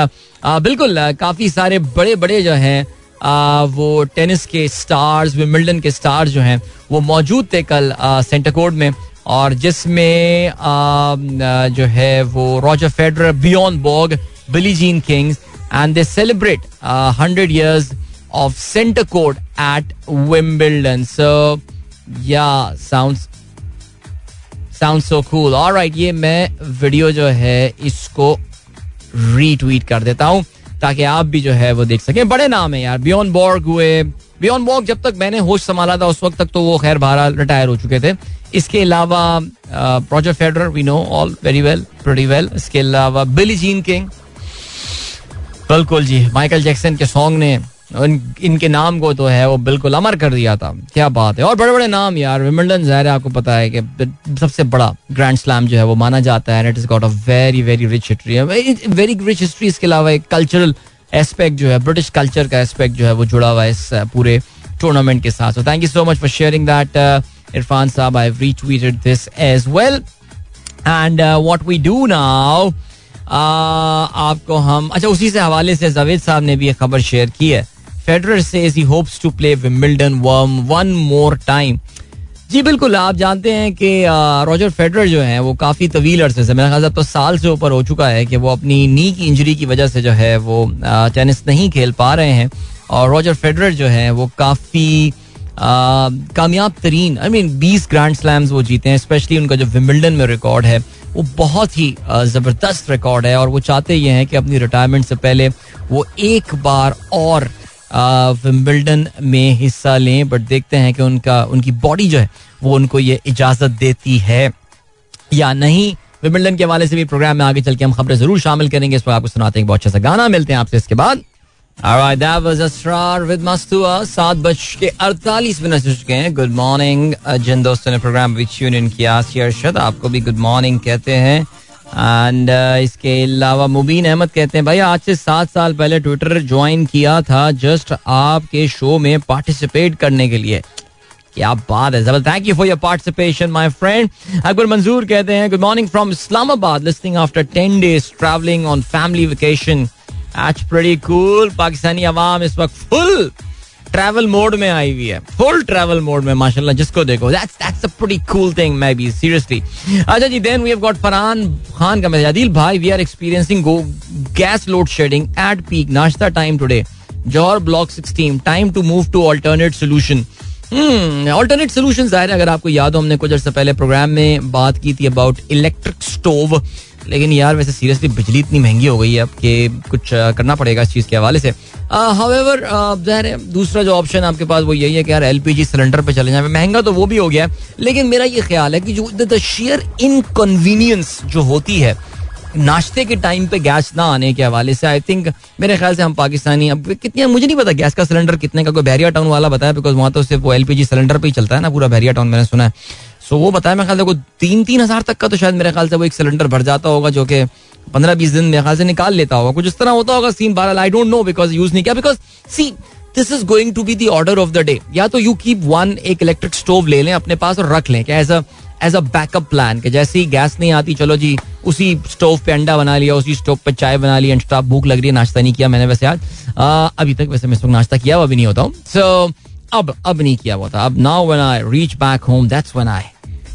बिल्कुल, काफ़ी सारे बड़े बड़े जो हैं वो टेनिस के स्टार्स विमिल्टन के स्टार्स जो हैं, वो मौजूद थे कल सेंटर कोर्ट में। और जिसमें जो है वो Roger Federer, Bjorn Borg, Billie Jean Kings and they celebrate hundred years of centre court at Wimbledon so yeah sounds sound so cool alright ये मैं वीडियो जो है, इसको रीट्वीट कर देता हूँ। ताकि आप भी जो है वो देख सकें। बड़े नाम है यार, बियन बॉर्ग हुए। बियॉन बॉर्ग जब तक मैंने होश संभाला था उस वक्त तक तो वो खैर बहरहाल रिटायर हो चुके थे। इसके अलावा project Federer we know all very well very well इसके अलावा बिली जीन किंग बिल्कुल जी माइकल जैक्सन के सॉन्ग ने इनके नाम को तो है वो बिल्कुल अमर कर दिया था। क्या बात है। और बड़े बड़े नाम यार विमिल्टन जहर आपको पता है कि सबसे बड़ा ग्रैंड स्लैम जो है वो माना जाता है it is got a very very rich history very rich history इसके अलावा एक कल्चरल एस्पेक्ट जो है ब्रिटिश कल्चर का एस्पेक्ट जो है वो जुड़ा हुआ है इस पूरे टूर्नामेंट के साथ। Thank you so much for sharing that Irfan sahab I retweeted this as well and what we do now आपको हम अच्छा उसी से हवाले से जावेद साहब ने भी एक खबर शेयर की है। Federer says he hopes to play Wimbledon worm one more time जी, बिल्कुल, आप जानते हैं कि रॉजर फेडरर जो है, वो काफ़ी तवील अरसे से, मेरा ख्याल तो साल से ऊपर हो चुका है कि वो अपनी नी की इंजरी की वजह से जो है वो टेनिस नहीं खेल पा रहे हैं। और रॉजर फेडरर जो है, वो काफ़ी कामयाब तरीन आई मीन बीस ग्रैंड स्लैम्स वो जीते हैं स्पेशली उनका जो विम्बल्डन में रिकॉर्ड है, वो बहुत ही ज़बरदस्त रिकॉर्ड है। और वो चाहते ये हैं कि अपनी रिटायरमेंट से पहले वो एक बार और विम्बल्डन में हिस्सा लें बट देखते हैं कि उनका, उनकी बॉडी जो है, वो उनको ये इजाज़त देती है या नहीं। विम्बल्डन के हवाले से भी प्रोग्राम में आगे चल के हम खबरें ज़रूर शामिल करेंगे। इस पर आपको सुनाते हैं बहुत अच्छा सा गाना। मिलते हैं आपसे इसके बाद. सात बज के अड़तालीस मिनट हो चुके हैं। गुड मॉर्निंग जिन दोस्तों ने प्रोग्राम विच यूनियन किया। आपको भी गुड मॉर्निंग कहते हैं। एंड uh, इसके अलावा मुबीन अहमद कहते हैं भाई आज से सात साल पहले ट्विटर ज्वाइन किया था जस्ट आपके शो में पार्टिसिपेट करने के लिए. क्या बात है ज़बरदस्त। Thank you for your participation my friend Akbar Manzoor कहते हैं good morning from Islamabad listening after ten days travelling on family vacation That's pretty cool. Pakistani आवाम इस वक्त फुल ट्रैवल मोड में आई हुई है। फुल ट्रैवल मोड में, माशाल्लाह, जिसको देखो। That's that's a pretty cool thing may be seriously अच्छा जी then we have got Farhan Khan का मैसेज। आदिल भाई we are experiencing go gas load shedding at peak nashta time today Jauhar block 16 time to move to alternate solution alternate solution ज़ाहिर है, अगर आपको याद हो, हमने कुछ अर्से पहले प्रोग्राम में बात की थी अबाउट इलेक्ट्रिक स्टोव लेकिन यार, वैसे सीरियसली बिजली इतनी महँगी हो गई है अब कि कुछ करना पड़ेगा इस चीज़ के हवाले से। हावेवर ज़ाहिर है, दूसरा जो ऑप्शन आपके पास वो यही है कि यार एलपीजी सिलेंडर पर चले जाए। महँगा तो वो भी हो गया है, लेकिन मेरा ये ख्याल है कि जो द शेयर इनकन्वीनियंस जो होती है, नाश्ते के टाइम पे गैस ना आने के हवाले से आई थिंक मेरे ख्याल से हम पाकिस्तानी, अब कितने, मुझे नहीं पता गैस का सिलेंडर कितने का, कोई बैरिया टाउन वाला बताया बिकॉज़ वहाँ तो सिर्फ़ वो एलपीजी सिलेंडर पे ही चलता है ना, पूरा बैरिया टाउन मैंने सुना है। सो वो बताया, मेरे ख्याल से तीन तीन हज़ार तक का तो शायद मेरे ख्याल से वो एक सिलेंडर भर जाता होगा, जो कि पंद्रह बीस दिन मेरे ख्याल से निकाल लेता होगा। कुछ इस तरह होता होगा सीन बारह I don't know because use नहीं किया। Because see this is going to be the order of the day या तो यू कीप वन एक इलेक्ट्रिक स्टोव ले लें अपने पास और रख लें as a as a backup plan कि जैसे ही गैस नहीं आती, चलो जी, उसी स्टोव पे अंडा बना लिया, उसी स्टोव पे चाय बना ली एंड भूख लग रही है, नाश्ता नहीं किया मैंने वैसे आज। अभी तक वैसे मैं इस वक्त नाश्ता किया हुआ भी नहीं होता हूँ। सो अब अब नहीं किया हुआ था। अब now when I reach back home that's when I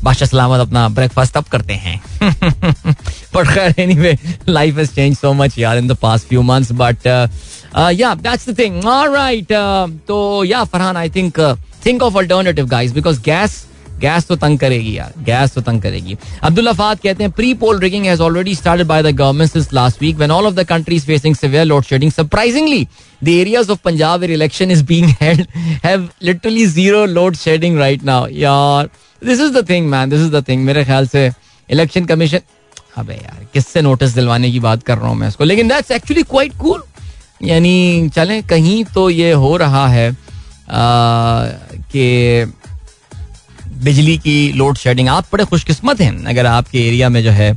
बादशाह सलामत अपना ब्रेकफास्ट अब करते हैं। *laughs* बट खैर anyway life has change so much यार in the past few months but yeah that's the thing alright तो yeah Farhan I think think of alternative guys because gas gas तो तंग करेगी यार गैस तो तंग करेगी। अब्दुल्ला फाद कहते हैं pre poll rigging has already started by the government since last week when all of the countries facing severe load shedding surprisingly the areas of Punjab where election is being held have literally zero load shedding right now यार this is the thing man this is the thing मेरे ख्याल से election commission अबे यार, किससे notice दिलवाने की बात कर रहा हूँ मैं इसको? लेकिन दैट्स एक्चुअली क्वाइट कूल यानी चलें, कहीं तो ये हो रहा है कि बिजली की लोड शेडिंग आप बड़े खुशकिस्मत हैं, अगर आपके एरिया में जो है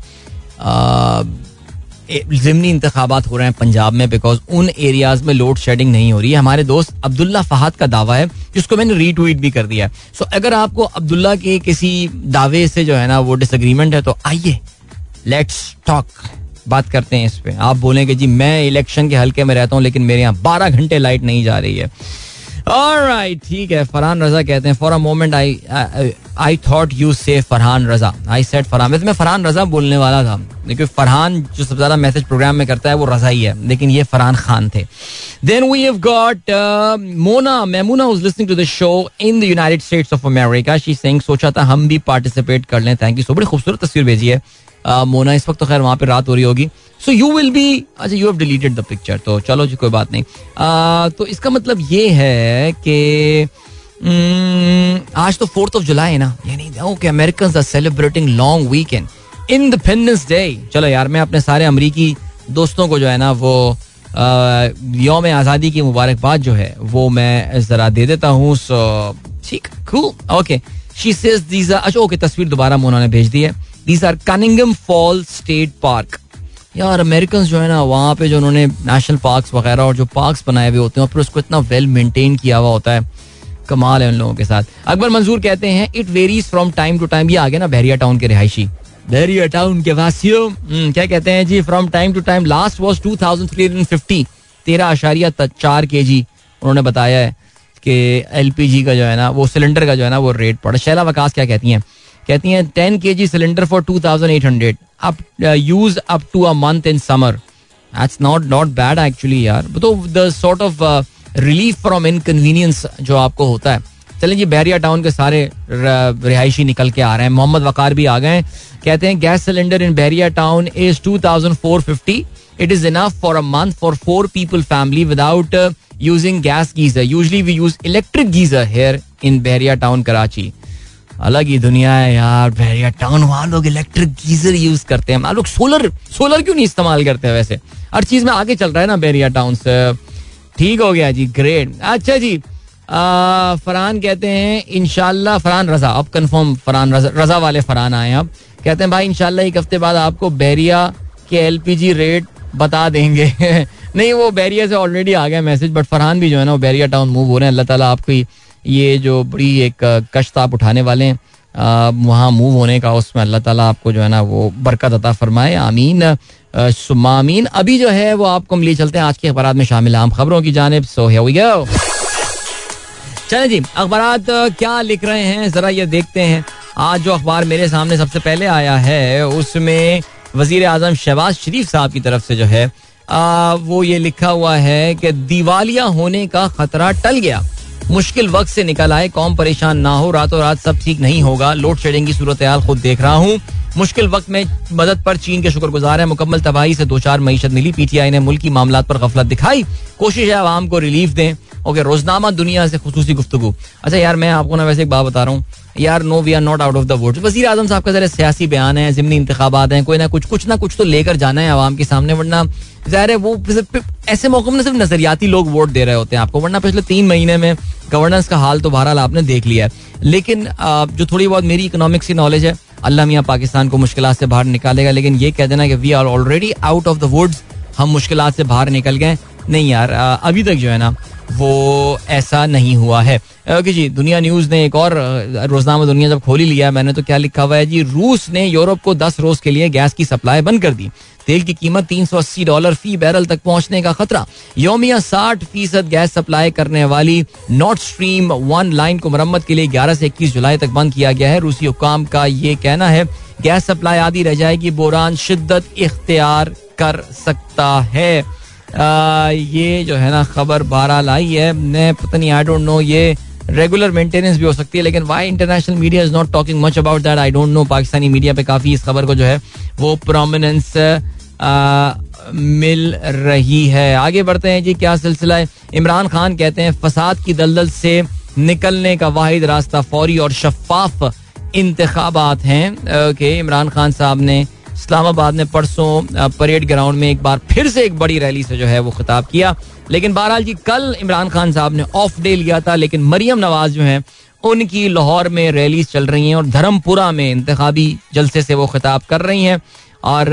ज़मनी इंतबात हो रहे हैं पंजाब में बिकॉज़ उन एरियाज़ में लोड शेडिंग नहीं हो रही है। हमारे दोस्त अब्दुल्ला फहद का दावा है, जिसको मैंने रीट्वीट भी कर दिया है। सो अगर आपको अब्दुल्ला के किसी दावे से जो है ना, वो डिसग्रीमेंट है तो आइए लेट्स टॉक बात करते हैं इस पर आप बोलेंगे, जी, मैं इलेक्शन के हल्के में रहता हूँ, लेकिन मेरे यहाँ बारह घंटे लाइट नहीं जा रही है। Alright, ठीक है फरहान रजा कहते हैं for a moment I I thought you say Farhan Raza I said Farhan वैसे मैं फरहान रजा बोलने वाला था। लेकिन फरहान जो सबसे ज़्यादा मैसेज प्रोग्राम में करता है वो रजा ही है लेकिन ये फरहान खान थे। Then we have got Mona Memuna was listening to the show in the United States of America she saying सोचा था हम भी पार्टिसिपेट कर लें। थैंक यू सो बड़ी खूबसूरत तस्वीर भेजी है। मोना इस वक्त तो खैर वहाँ पे रात हो रही होगी। सो यू विल बी अच्छा you have deleted the picture तो चलो जी कोई बात नहीं। तो इसका मतलब ये है कि hmm, आज तो फोर्थ ऑफ़ जुलाई है ना। यानी okay American are celebrating long weekend independence day चलो यार मैं अपने सारे अमरीकी दोस्तों को जो है ना वो योम आज़ादी की मुबारकबाद जो है वो मैं ज़रा दे देता हूँ। सो ठीक ओके शी सेज दीज अच्छा ओके तस्वीर दोबारा मोना ने भेज दी है। These are Cunningham Fall State Park यार अमेरिकन जो है ना वहाँ पे जो उन्होंने नेशनल पार्क्स वगैरह और जो पार्क्स बनाए हुए होते हैं और फिर उसको इतना वेल मेंटेन किया हुआ होता है। कमाल है उन लोगों के साथ। अकबर मंजूर कहते हैं it varies from time to time ये आ गया ना बहरिया टाउन के रिहायशी। बहरिया टाउन के वासियों हम्म, क्या कहते हैं? जी from time to time last was two thousand three hundred fifty तेरह आशारिया चार के जी उन्होंने बताया है कि एलपीजी का जो है ना वो सिलेंडर का जो है ना वो रेट पड़ा शैला वकास क्या कहती हैं? कहती हैं, ten K G cylinder for two thousand eight hundred up use up to a month in summer that's not not bad actually यार। तो the sort of relief from inconvenience जो आपको होता है। चलें जी, बैरिया टाउन के सारे रिहायशी निकल के आ रहे हैं। मोहम्मद वकार भी आ गए हैं। कहते हैं gas cylinder in Bahria Town is two thousand four fifty it is enough for a month for four people family without using gas geyser usually we use electric geyser here in Bahria Town Karachi अलग ही दुनिया है यार Bairiya town वहाँ लोग electric geyser use करते हैं। लोग सोलर सोलर क्यों नहीं इस्तेमाल करते हैं वैसे? हर चीज़ में आगे चल रहा है ना बैरिया टाउन से। ठीक हो गया जी ग्रेट अच्छा जी फरहान कहते हैं इनशाला फरहान रजा अब कंफर्म फरहान रजा, रजा वाले फरहान आए अब। कहते हैं भाई इनशाला एक हफ़्ते बाद आपको बैरिया के एलपीजी रेट बता देंगे। *laughs* नहीं वो बैरिया से ऑलरेडी आ गया मैसेज बट फरहान भी जो है ना वो बैरिया टाउन मूव हो रहे हैं। अल्लाह ताला आपकी ये जो बड़ी एक कश्त आप उठाने वाले हैं वहाँ मूव होने का उसमें अल्लाह ताला आपको जो है ना वो बरकत अता फरमाए। आमीन। सुमामीन अभी जो है वो आपको हम लिए चलते हैं आज के अखबार में शामिल आम खबरों की जानब। सो है चले जी अखबार क्या लिख रहे हैं? जरा ये देखते हैं। आज जो अखबार मेरे सामने सबसे पहले आया है उसमें वज़ीर आज़म शहबाज शरीफ साहब की तरफ़ से जो है आ, वो ये लिखा हुआ है कि दिवालिया होने का खतरा टल गया। मुश्किल वक्त से निकल आए। कौम परेशान ना हो। रातों रात सब ठीक नहीं होगा। लोड शेडिंग की सूरत खुद देख रहा हूँ। मुश्किल वक्त में मदद पर चीन के शुक्रगुजार है। मुकम्मल तबाही से दो चार मीशत मिली। पीटीआई ने मुल्की मामला पर गफलत दिखाई। कोशिश है आवाम को रिलीफ दें। ओके, रोजनामा दुनिया से खसूसी गुफ्तु अच्छा यार, मैं आपको ना वैसे एक बात बता रहा हूँ। यार no we are not out of the vote वज़ीर आज़म साहब का जरा सियासी बयान है, जिमनी इंतबात हैं। कोई ना कुछ कुछ ना कुछ तो लेकर जाना है आवाम के सामने, वरना ज़ाहिर है वो ऐसे मौकों में सिर्फ़ नजरियाती लोग वोट दे रहे होते हैं आपको, वरना पिछले तीन महीने में गवर्नेंस का हाल तो बहरहाल आपने देख लिया है। लेकिन जो थोड़ी बहुत मेरी इकोनॉमिक्स की नॉलेज है अल्लाह मियाँ पाकिस्तान को मुश्किल से बाहर निकालेगा, लेकिन ये कह देना कि we are already out of the woods हम मुश्किल से बाहर निकल गए। नहीं यार अभी तक जो है ना, वो ऐसा नहीं हुआ है। ओके जी, दुनिया न्यूज़ ने एक और रोजनामा दुनिया जब खोली लिया, मैंने तो क्या लिखा हुआ है जी, रूस ने यूरोप को दस रोज के लिए गैस की सप्लाई बंद कर दी। तेल की कीमत तीन सौ अस्सी डॉलर फ़ी बैरल तक पहुँचने का खतरा। योमिया साठ फ़ीसद गैस सप्लाई करने वाली नॉर्थ स्ट्रीम वन लाइन को मरम्मत के लिए ग्यारह से इक्कीस जुलाई तक बंद किया गया है। रूसी हुकाम का ये कहना है, गैस सप्लाई आदि रह जाएगी, बोरान शिद्दत इख्तियार कर सकता है। ये जो है ना, खबर बहरहाल आई है। मैं पता नहीं आई डोंट नो ये रेगुलर मेंटेनेंस भी हो सकती है, लेकिन why international media is not talking much about that I don't know Pakistani media पे काफ़ी इस खबर को जो है, वो प्रोमिनेंस मिल रही है। आगे बढ़ते हैं जी, क्या सिलसिला है? इमरान खान कहते हैं, फसाद की दलदल से निकलने का वाहिद रास्ता फौरी और शफाफ इंतबात हैं। ओके, इमरान खान साहब ने इस्लामाबाद ने परसों परेड ग्राउंड में एक बार फिर से एक बड़ी रैली से जो है वो खिताब किया। लेकिन बहरहाल जी, कल इमरान खान साहब ने ऑफ़ डे लिया था, लेकिन मरियम नवाज़ जो है, उनकी लाहौर में रैलीज चल रही हैं और धर्मपुरा में इंतबी जलसे से वो खिताब कर रही हैं। और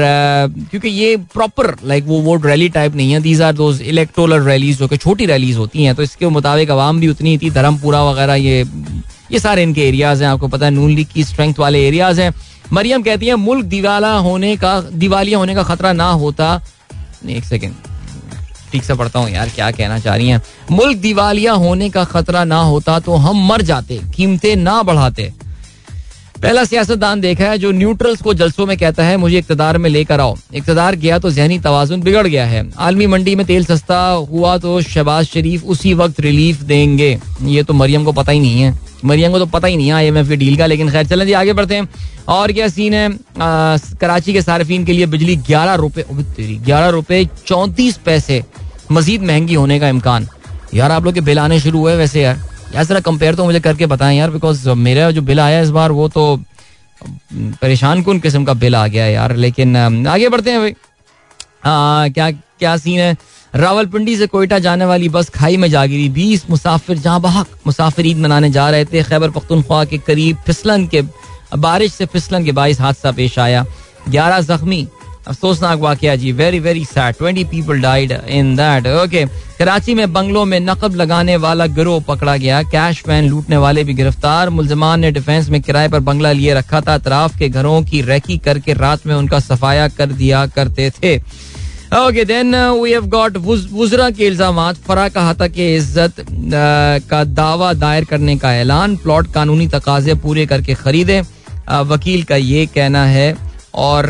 क्योंकि ये प्रॉपर लाइक वो वोट रैली टाइप नहीं है। These are those electoral rallies जो कि छोटी रैलीज होती हैं। तो इसके मुताबिक आवाम भी उतनी थी। धर्मपुरा वगैरह, ये ये सारे इनके एरियाज़ हैं। आपको पता है नून लीग की स्ट्रेंथ वाले एरियाज़ हैं। मरियम कहती है, मुल्क दिवाला होने का, दिवालिया होने का खतरा ना होता। एक सेकेंड ठीक से पढ़ता हूँ यार, क्या कहना चाह रही हैं। मुल्क दिवालिया होने का खतरा ना होता तो हम मर जाते, कीमतें ना बढ़ाते। पहला सियासतदान देखा है, जो न्यूट्रल्स को जलसों में कहता है, मुझे इकतदार में लेकर आओ। इकतदार गया तो जहनी तोजुन बिगड़ गया है। आलमी मंडी में तेल सस्ता हुआ तो शहबाज शरीफ उसी वक्त रिलीफ देंगे। ये तो मरियम को पता ही नहीं है। मरियम को तो पता ही नहीं है आई एम एफ़ डील का लेकिन खैर चलें जी आगे बढ़ते हैं। और क्या सीन है? आ, कराची के सार्फिन के लिए बिजली ग्यारह रुपए ग्यारह रुपए चौंतीस पैसे। मजीद महँगी होने का इम्कान। यार आप लोग के बिल आने शुरू हुए वैसे यार। यार जरा कंपेयर तो मुझे करके बताएँ यार बिकॉज़ मेरा जो बिल आया इस बार वो तो परेशान कौन किस्म का बिल आ गया यार लेकिन आगे बढ़ते हैं भाई। क्या क्या सीन है? रावलपिंडी से कोयटा जाने वाली बस खाई में जा गिरी बीस मुसाफिर जहाँ बहक मुसाफिर ईद मनाने जा रहे थे। खैबर पख्तूनख्वा के करीब फिसलन के, बारिश से फिसलन के बाईस हादसा पेश आया। ग्यारह जख्मी। अफसोसनाक वाकया जी very very sad twenty people died in that okay Karachi में बंगलों में नकब लगाने वाला गिरोह पकड़ा गया। कैश वैन लूटने वाले भी गिरफ़्तार। मुलजमान ने डिफेंस में किराए पर बंगला लिए रखा था। अतराफ के घरों की रैकी करके रात में उनका सफाया कर दिया करते थे। Okay then we have got वुजरा के इल्ज़ाम फरा कहा के इज़्ज़त का दावा दायर करने का ऐलान प्लॉट कानूनी तकाजे पूरे करके खरीदे वकील का ये कहना है और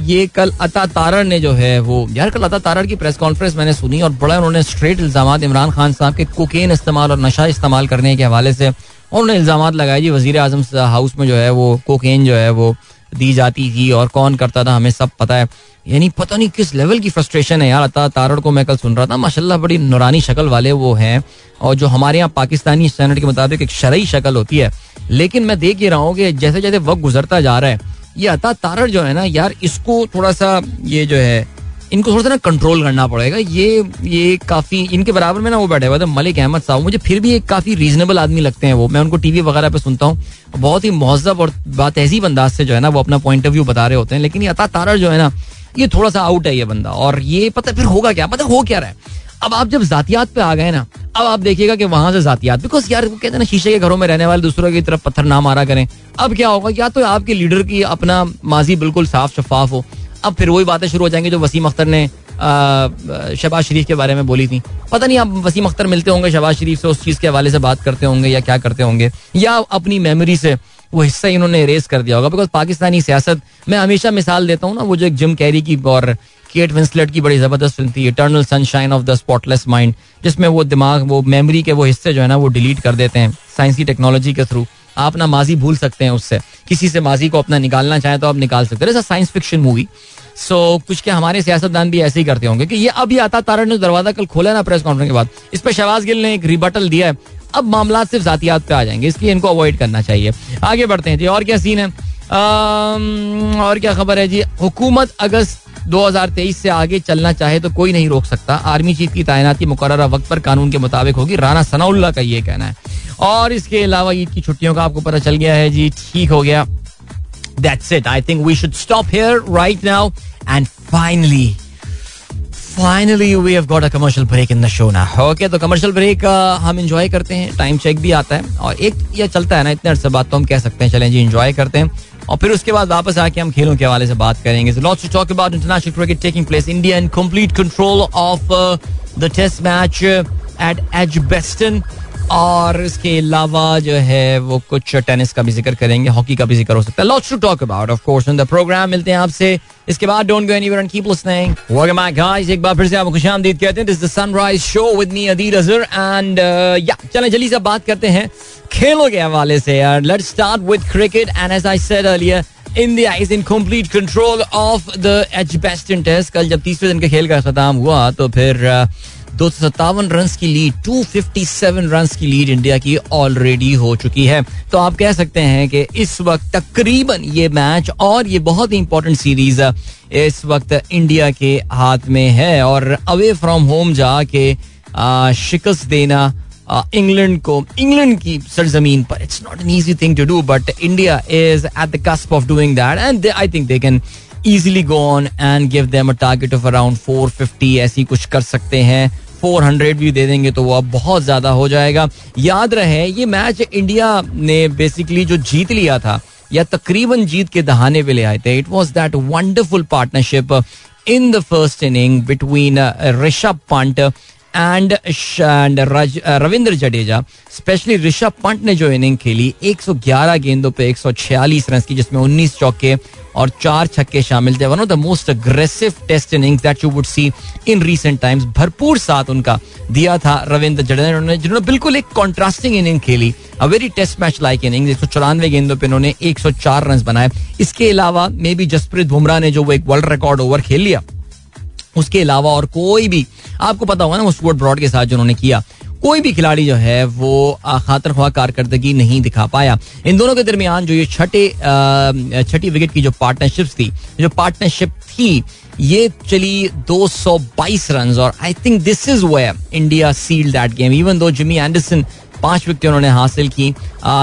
ये कल अता तारड़ ने जो है वो यार कल अता तारड़ की प्रेस कॉन्फ्रेंस मैंने सुनी और बड़ा उन्होंने स्ट्रेट इल्ज़ाम इमरान खान साहब के कोकेन इस्तेमाल और नशा इस्तेमाल करने के हवाले से उन्होंने इल्ज़ाम लगाए जी वज़ीर आज़म हाउस में जो है वो कोकेन जो है वो दी जाती थी और कौन करता था हमें सब पता है। यानी पता नहीं किस लेवल की फ्रस्ट्रेशन है यार। अता तारड़ को मैं कल सुन रहा था, माशाल्लाह बड़ी नुरानी शक्ल वाले वो हैं। और जो हमारे यहाँ पाकिस्तानी स्टैंडर्ड के मुताबिक एक शरई शक्ल होती है। लेकिन मैं देख ही रहा हूँ कि जैसे जैसे वक्त गुजरता जा रहा है, ये अता तारड़ जो है ना यार, इसको थोड़ा सा ये जो है इनको थोड़ा सा ना कंट्रोल करना पड़ेगा। ये ये काफ़ी, इनके बराबर में ना वो बैठे हुए थे मलिक अहमद साहब। मुझे फिर भी एक काफ़ी रीजनेबल आदमी लगते हैं वो। मैं उनको टीवी वगैरह पे सुनता हूँ। बहुत ही महजब और बात तहजीब अंदाज से जो है ना, वो अपना पॉइंट ऑफ़ व्यू बता रहे होते हैं। लेकिन ये अता तारड़ जो है ना, ये थोड़ा सा आउट है ये बंदा। और ये पता फिर होगा क्या? पता हो क्या रहा है? अब आप जब जातियात पे आ गए ना, अब आप देखिएगा कि वहाँ से जातियात बिकॉज़ यार वो कहते हैं ना, शीशे के घरों में रहने वाले दूसरों की तरफ़ पत्थर ना मारा करें। अब क्या होगा? या तो आपके लीडर की अपना माजी बिल्कुल साफ़ शफाफ हो अब फिर वही बातें शुरू हो जाएँगी जो वसीम अख्तर ने शहबाज शरीफ के बारे में बोली थी। पता नहीं आप वसीम अख्तर मिलते होंगे, शहबाज शरीफ से उस चीज़ के हवाले से बात करते होंगे या क्या करते होंगे, या अपनी मेमोरी से वो हिस्सा इन्होंने रेस कर दिया होगा। बिकॉज़ पाकिस्तानी सियासत, मैं हमेशा मिसाल देता हूँ ना, वो जो एक जिम कैरी की और केट विंसलेट की बड़ी ज़बरदस्त फ़िल्म थी Eternal Sunshine of the Spotless Mind जिसमें वो दिमाग, वो मेमोरी के वो हिस्से जो है ना, वो डिलीट कर देते हैं साइंस की टेक्नोलॉजी के थ्रू आप ना माजी भूल सकते हैं उससे। किसी से माजी को अपना निकालना चाहे तो आप निकाल सकते हैं। साइंस फिक्शन मूवी सो कुछ के हमारे सियासतदान भी ऐसे ही करते होंगे कि ये अभी आता तारा ने दरवाज़ा कल खोला ना प्रेस कॉन्फ्रेंस के बाद। इस पर शहबाज गिल ने एक रिबटल दिया है। अब मामला सिर्फ़ जातियात पे आ जाएँगे। इसलिए इनको अवॉइड करना चाहिए। आगे बढ़ते हैं जी, और क्या सीन है? और क्या खबर है जी? हुकूमत अगस्त 2023 से आगे चलना चाहे तो कोई नहीं रोक सकता। आर्मी चीफ की तैनाती मुकर वक्त पर कानून के मुताबिक होगी। राना सनाउल्ला का ये कहना है। और इसके अलावा ईद की छुट्टियों का आपको पता चल गया है जी ठीक हो गया That's it. I think we should stop here right now. And finally, finally we have got a commercial break in the show now. Okay, तो break uh, हम enjoy करते हैं टाइम चेक भी आता है और एक ये चलता है ना इतने अरसे बाद तो हम कह सकते हैं चलें जी enjoy करते हैं और फिर उसके बाद वापस आके हम खेलों के हवाले से बात करेंगे to talk about international cricket taking place India in complete control of uh, the test match at Edgbaston और इसके अलावा जो है वो कुछ टेनिस का भी ज़िक्र करेंगे, हॉकी का भी ज़िक्र हो सकता है। Lots to talk about of course in the program मिलते हैं आपसे। इसके बाद don't go anywhere and keep listening welcome back guys एक बार फिर से आपको खुशामदीद कहते हैं। This the Sunrise show with me Adeel Azhar and या चलें, जल्दी से बात करते हैं खेलों के हवाले से। यार let's start with cricket and as I said earlier India is in complete control of the Edgbaston test कल जब तीसरे दिन के खेल का खत्म हुआ तो फिर दो सौ सत्तावन रन की लीड 257 रन की लीड इंडिया की ऑलरेडी हो चुकी है। तो आप कह सकते हैं कि इस वक्त तकरीबन ये मैच और ये बहुत ही इंपॉर्टेंट सीरीज़ इस वक्त इंडिया के हाथ में है और अवे फ्रॉम होम जाके शिकस्त देना इंग्लैंड को इंग्लैंड की सरजमीन पर it's not an easy thing to do but India is at the cusp of doing that and I think they can easily go on and give them a target of around 450 ऐसी कुछ कर सकते हैं। 400 भी दे देंगे तो वो अब बहुत ज़्यादा हो जाएगा। याद रहे, ये मैच इंडिया ने बेसिकली जो जीत लिया था, या तकरीबन जीत के दहाने पे ले आए थे it was that wonderful partnership in the first inning between Rishabh Pant and and Ravindra Jadeja specially Rishabh Pant ने जो इनिंग खेली 111 गेंदों पे 146 रन की, जिसमें 19 चौके और चार छक्के शामिल थे। One of the most aggressive test innings that you would see in recent times भरपूर साथ उनका दिया था रविंद्र जडेजा ने। जिन्होंने बिल्कुल एक कॉन्ट्रास्टिंग इनिंग खेली। A very test match like inning एक सौ चौरानवे गेंदों पर सौ चार रन बनाए। इसके अलावा मे बी जसप्रीत बुमराह ने जो वो एक वर्ल्ड रिकॉर्ड ओवर खेल लिया। उसके अलावा और कोई भी, आपको पता होगा ना, वो स्पोर्ट ब्रॉड के साथ जो उन्होंने किया, कोई भी खिलाड़ी जो है, वो खातर ख्वाह कारकर्दगी नहीं दिखा पाया। इन दोनों के दरमियान जो ये छठे छठी विकेट की जो पार्टनरशिप थी, जो पार्टनरशिप थी, ये चली 222 रन और I think this is way India seal that game even though Jimmy Anderson पाँच विकेट उन्होंने हासिल की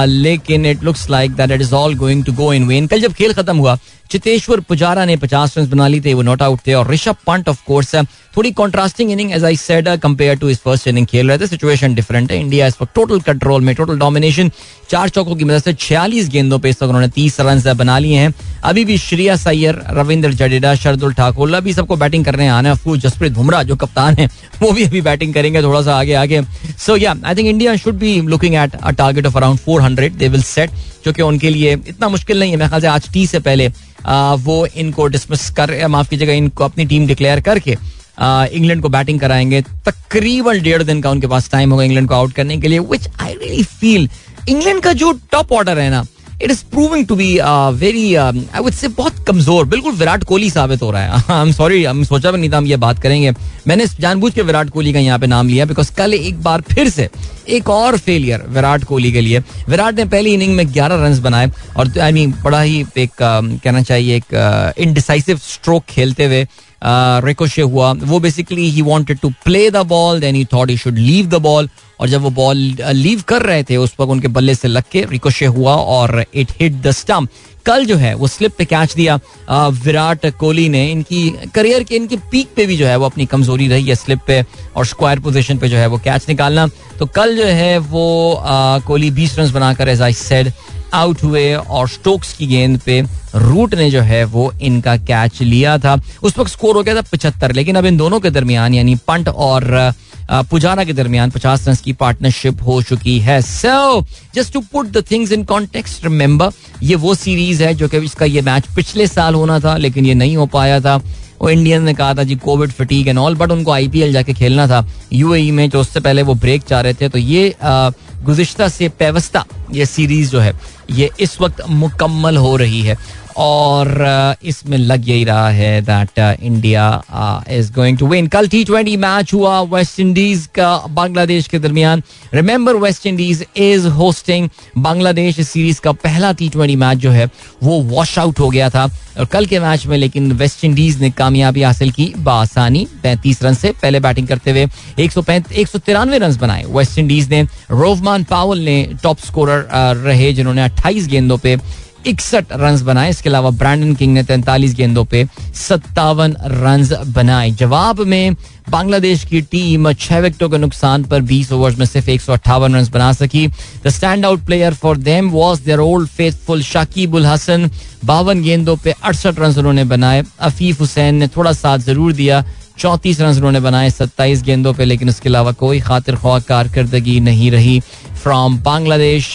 लेकिन it looks like that it is all going to go in vain कल जब खेल खत्म हुआ चितेश्वर पुजारा ने पचास रन बना ली थे, वो नॉट आउट थे। और ऋषभ पंट ऑफ़ कोर्स थोड़ी contrasting inning as I said compare to इस फ़र्स्ट इनिंग खेल रहे थे सिचुएशन डिफरेंट है। इंडिया इस वक्त टोटल कंट्रोल में टोटल डोमिनेशन चार चौकों की मदद से छियालीस गेंदों पे इस वक्त उन्होंने तीस रन बना लिए हैं। अभी भी श्रेया सैयर रविंद्र जडेजा शरदुल ठाकुर अभी सबको बैटिंग करने आना है। जसप्रीत बुमराह जो कप्तान है वो भी अभी बैटिंग करेंगे थोड़ा सा आगे आगे। So yeah I think India should be looking at a target of around four hundred they will set जो कि उनके लिए इतना मुश्किल नहीं है। मेरे ख्याल से आज टी से पहले आ, वो इनको डिसमिस कर माफ़ कीजिएगा इनको अपनी टीम डिक्लेयर करके इंग्लैंड को बैटिंग कराएँगे। तकरीबन डेढ़ दिन का उनके पास टाइम होगा इंग्लैंड को आउट करने के लिए which I really feel England का जो टॉप ऑर्डर है ना it is proving to be very I would say बहुत कमज़ोर। बिल्कुल विराट कोहली साबित हो रहा है। आई एम सॉरी हम सोचा भी नहीं था हम ये बात करेंगे। मैंने जानबूझ के विराट कोहली का यहाँ पे नाम लिया बिकॉज़ कल एक बार फिर से एक और फेलियर विराट कोहली के लिए। विराट ने पहली इनिंग में 11 रन बनाए, और आई मीन बड़ा ही एक कहना चाहिए एक इनडिसाइसिव स्ट्रोक खेलते हुए रिकोशे uh, हुआ वो basically he wanted to play the ball then he thought he should leave the ball और जब वो बॉल लीव uh, कर रहे थे उस वक्त उनके बल्ले से लग के रिकोशे हुआ और इट हिट द स्टम्प कल जो है वो स्लिप पे कैच दिया uh, विराट कोहली ने। इनकी करियर के इनके पीक पे भी जो है वो अपनी कमज़ोरी रही है स्लिप पे और स्क्वायर पोजीशन पे जो है वो कैच निकालना। तो कल जो है वो कोहली बीस रन बनाकर एज आई सेड आउट हुए और स्टोक्स की गेंद पे रूट ने जो है वो इनका कैच लिया था। उस वक्त स्कोर हो गया था पिछहत्तर लेकिन अब इन दोनों के दरमियान, यानी पंट और पुजारा के दरमियान पचास रन की पार्टनरशिप हो चुकी है। So just to put the things in context remember ये वो सीरीज़ है जो कि इसका ये मैच पिछले साल होना था, लेकिन ये नहीं हो पाया था। वो इंडियन ने कहा था जी covid fatigue and all but उनको आईपीएल जाके खेलना था। यूएई में जो उससे पहले वो ब्रेक चाह रहे थे तो ये गुजश्ता से पेवस्ता ये सीरीज़ जो है ये इस वक्त मुकम्मल हो रही है। और इसमें लग यही रहा है that India is going to win कल टी ट्वेंटी मैच हुआ वेस्ट इंडीज का बांग्लादेश के दरमियान. Remember West Indies is hosting Bangladesh series का पहला टी ट्वेंटी मैच जो है, वो वॉश आउट हो गया था. और कल के मैच में लेकिन वेस्ट इंडीज ने कामयाबी हासिल की बासानी पैंतीस रन से पहले बैटिंग करते हुए एक सौ एक सौ तिरानवे रन बनाए. वेस्ट इंडीज ने रोवमान पावल ने टॉप स्कोरर रहे जिन्होंने अट्ठाईस गेंदों पे इकसठ रन बनाए। इसके अलावा ब्रांडन किंग ने तैंतालीस गेंदों पे सत्तावन रन बनाए। जवाब में बांग्लादेश की टीम छह विकेटों के नुकसान पर 20 ओवर्स में सिर्फ़ एक सौ अट्ठावन रन बना सकी। The stand out player for them was their old faithful Shakib ul Hasan बावन गेंदों पे अड़सठ रन उन्होंने बनाए। अफीफ हुसैन ने थोड़ा साथ ज़रूर दिया। चौंतीस रन उन्होंने बनाए सत्ताईस गेंदों पे, लेकिन उसके अलावा कोई खातिर ख्वाह कारकर्दगी नहीं रही। फ्रॉम बांग्लादेश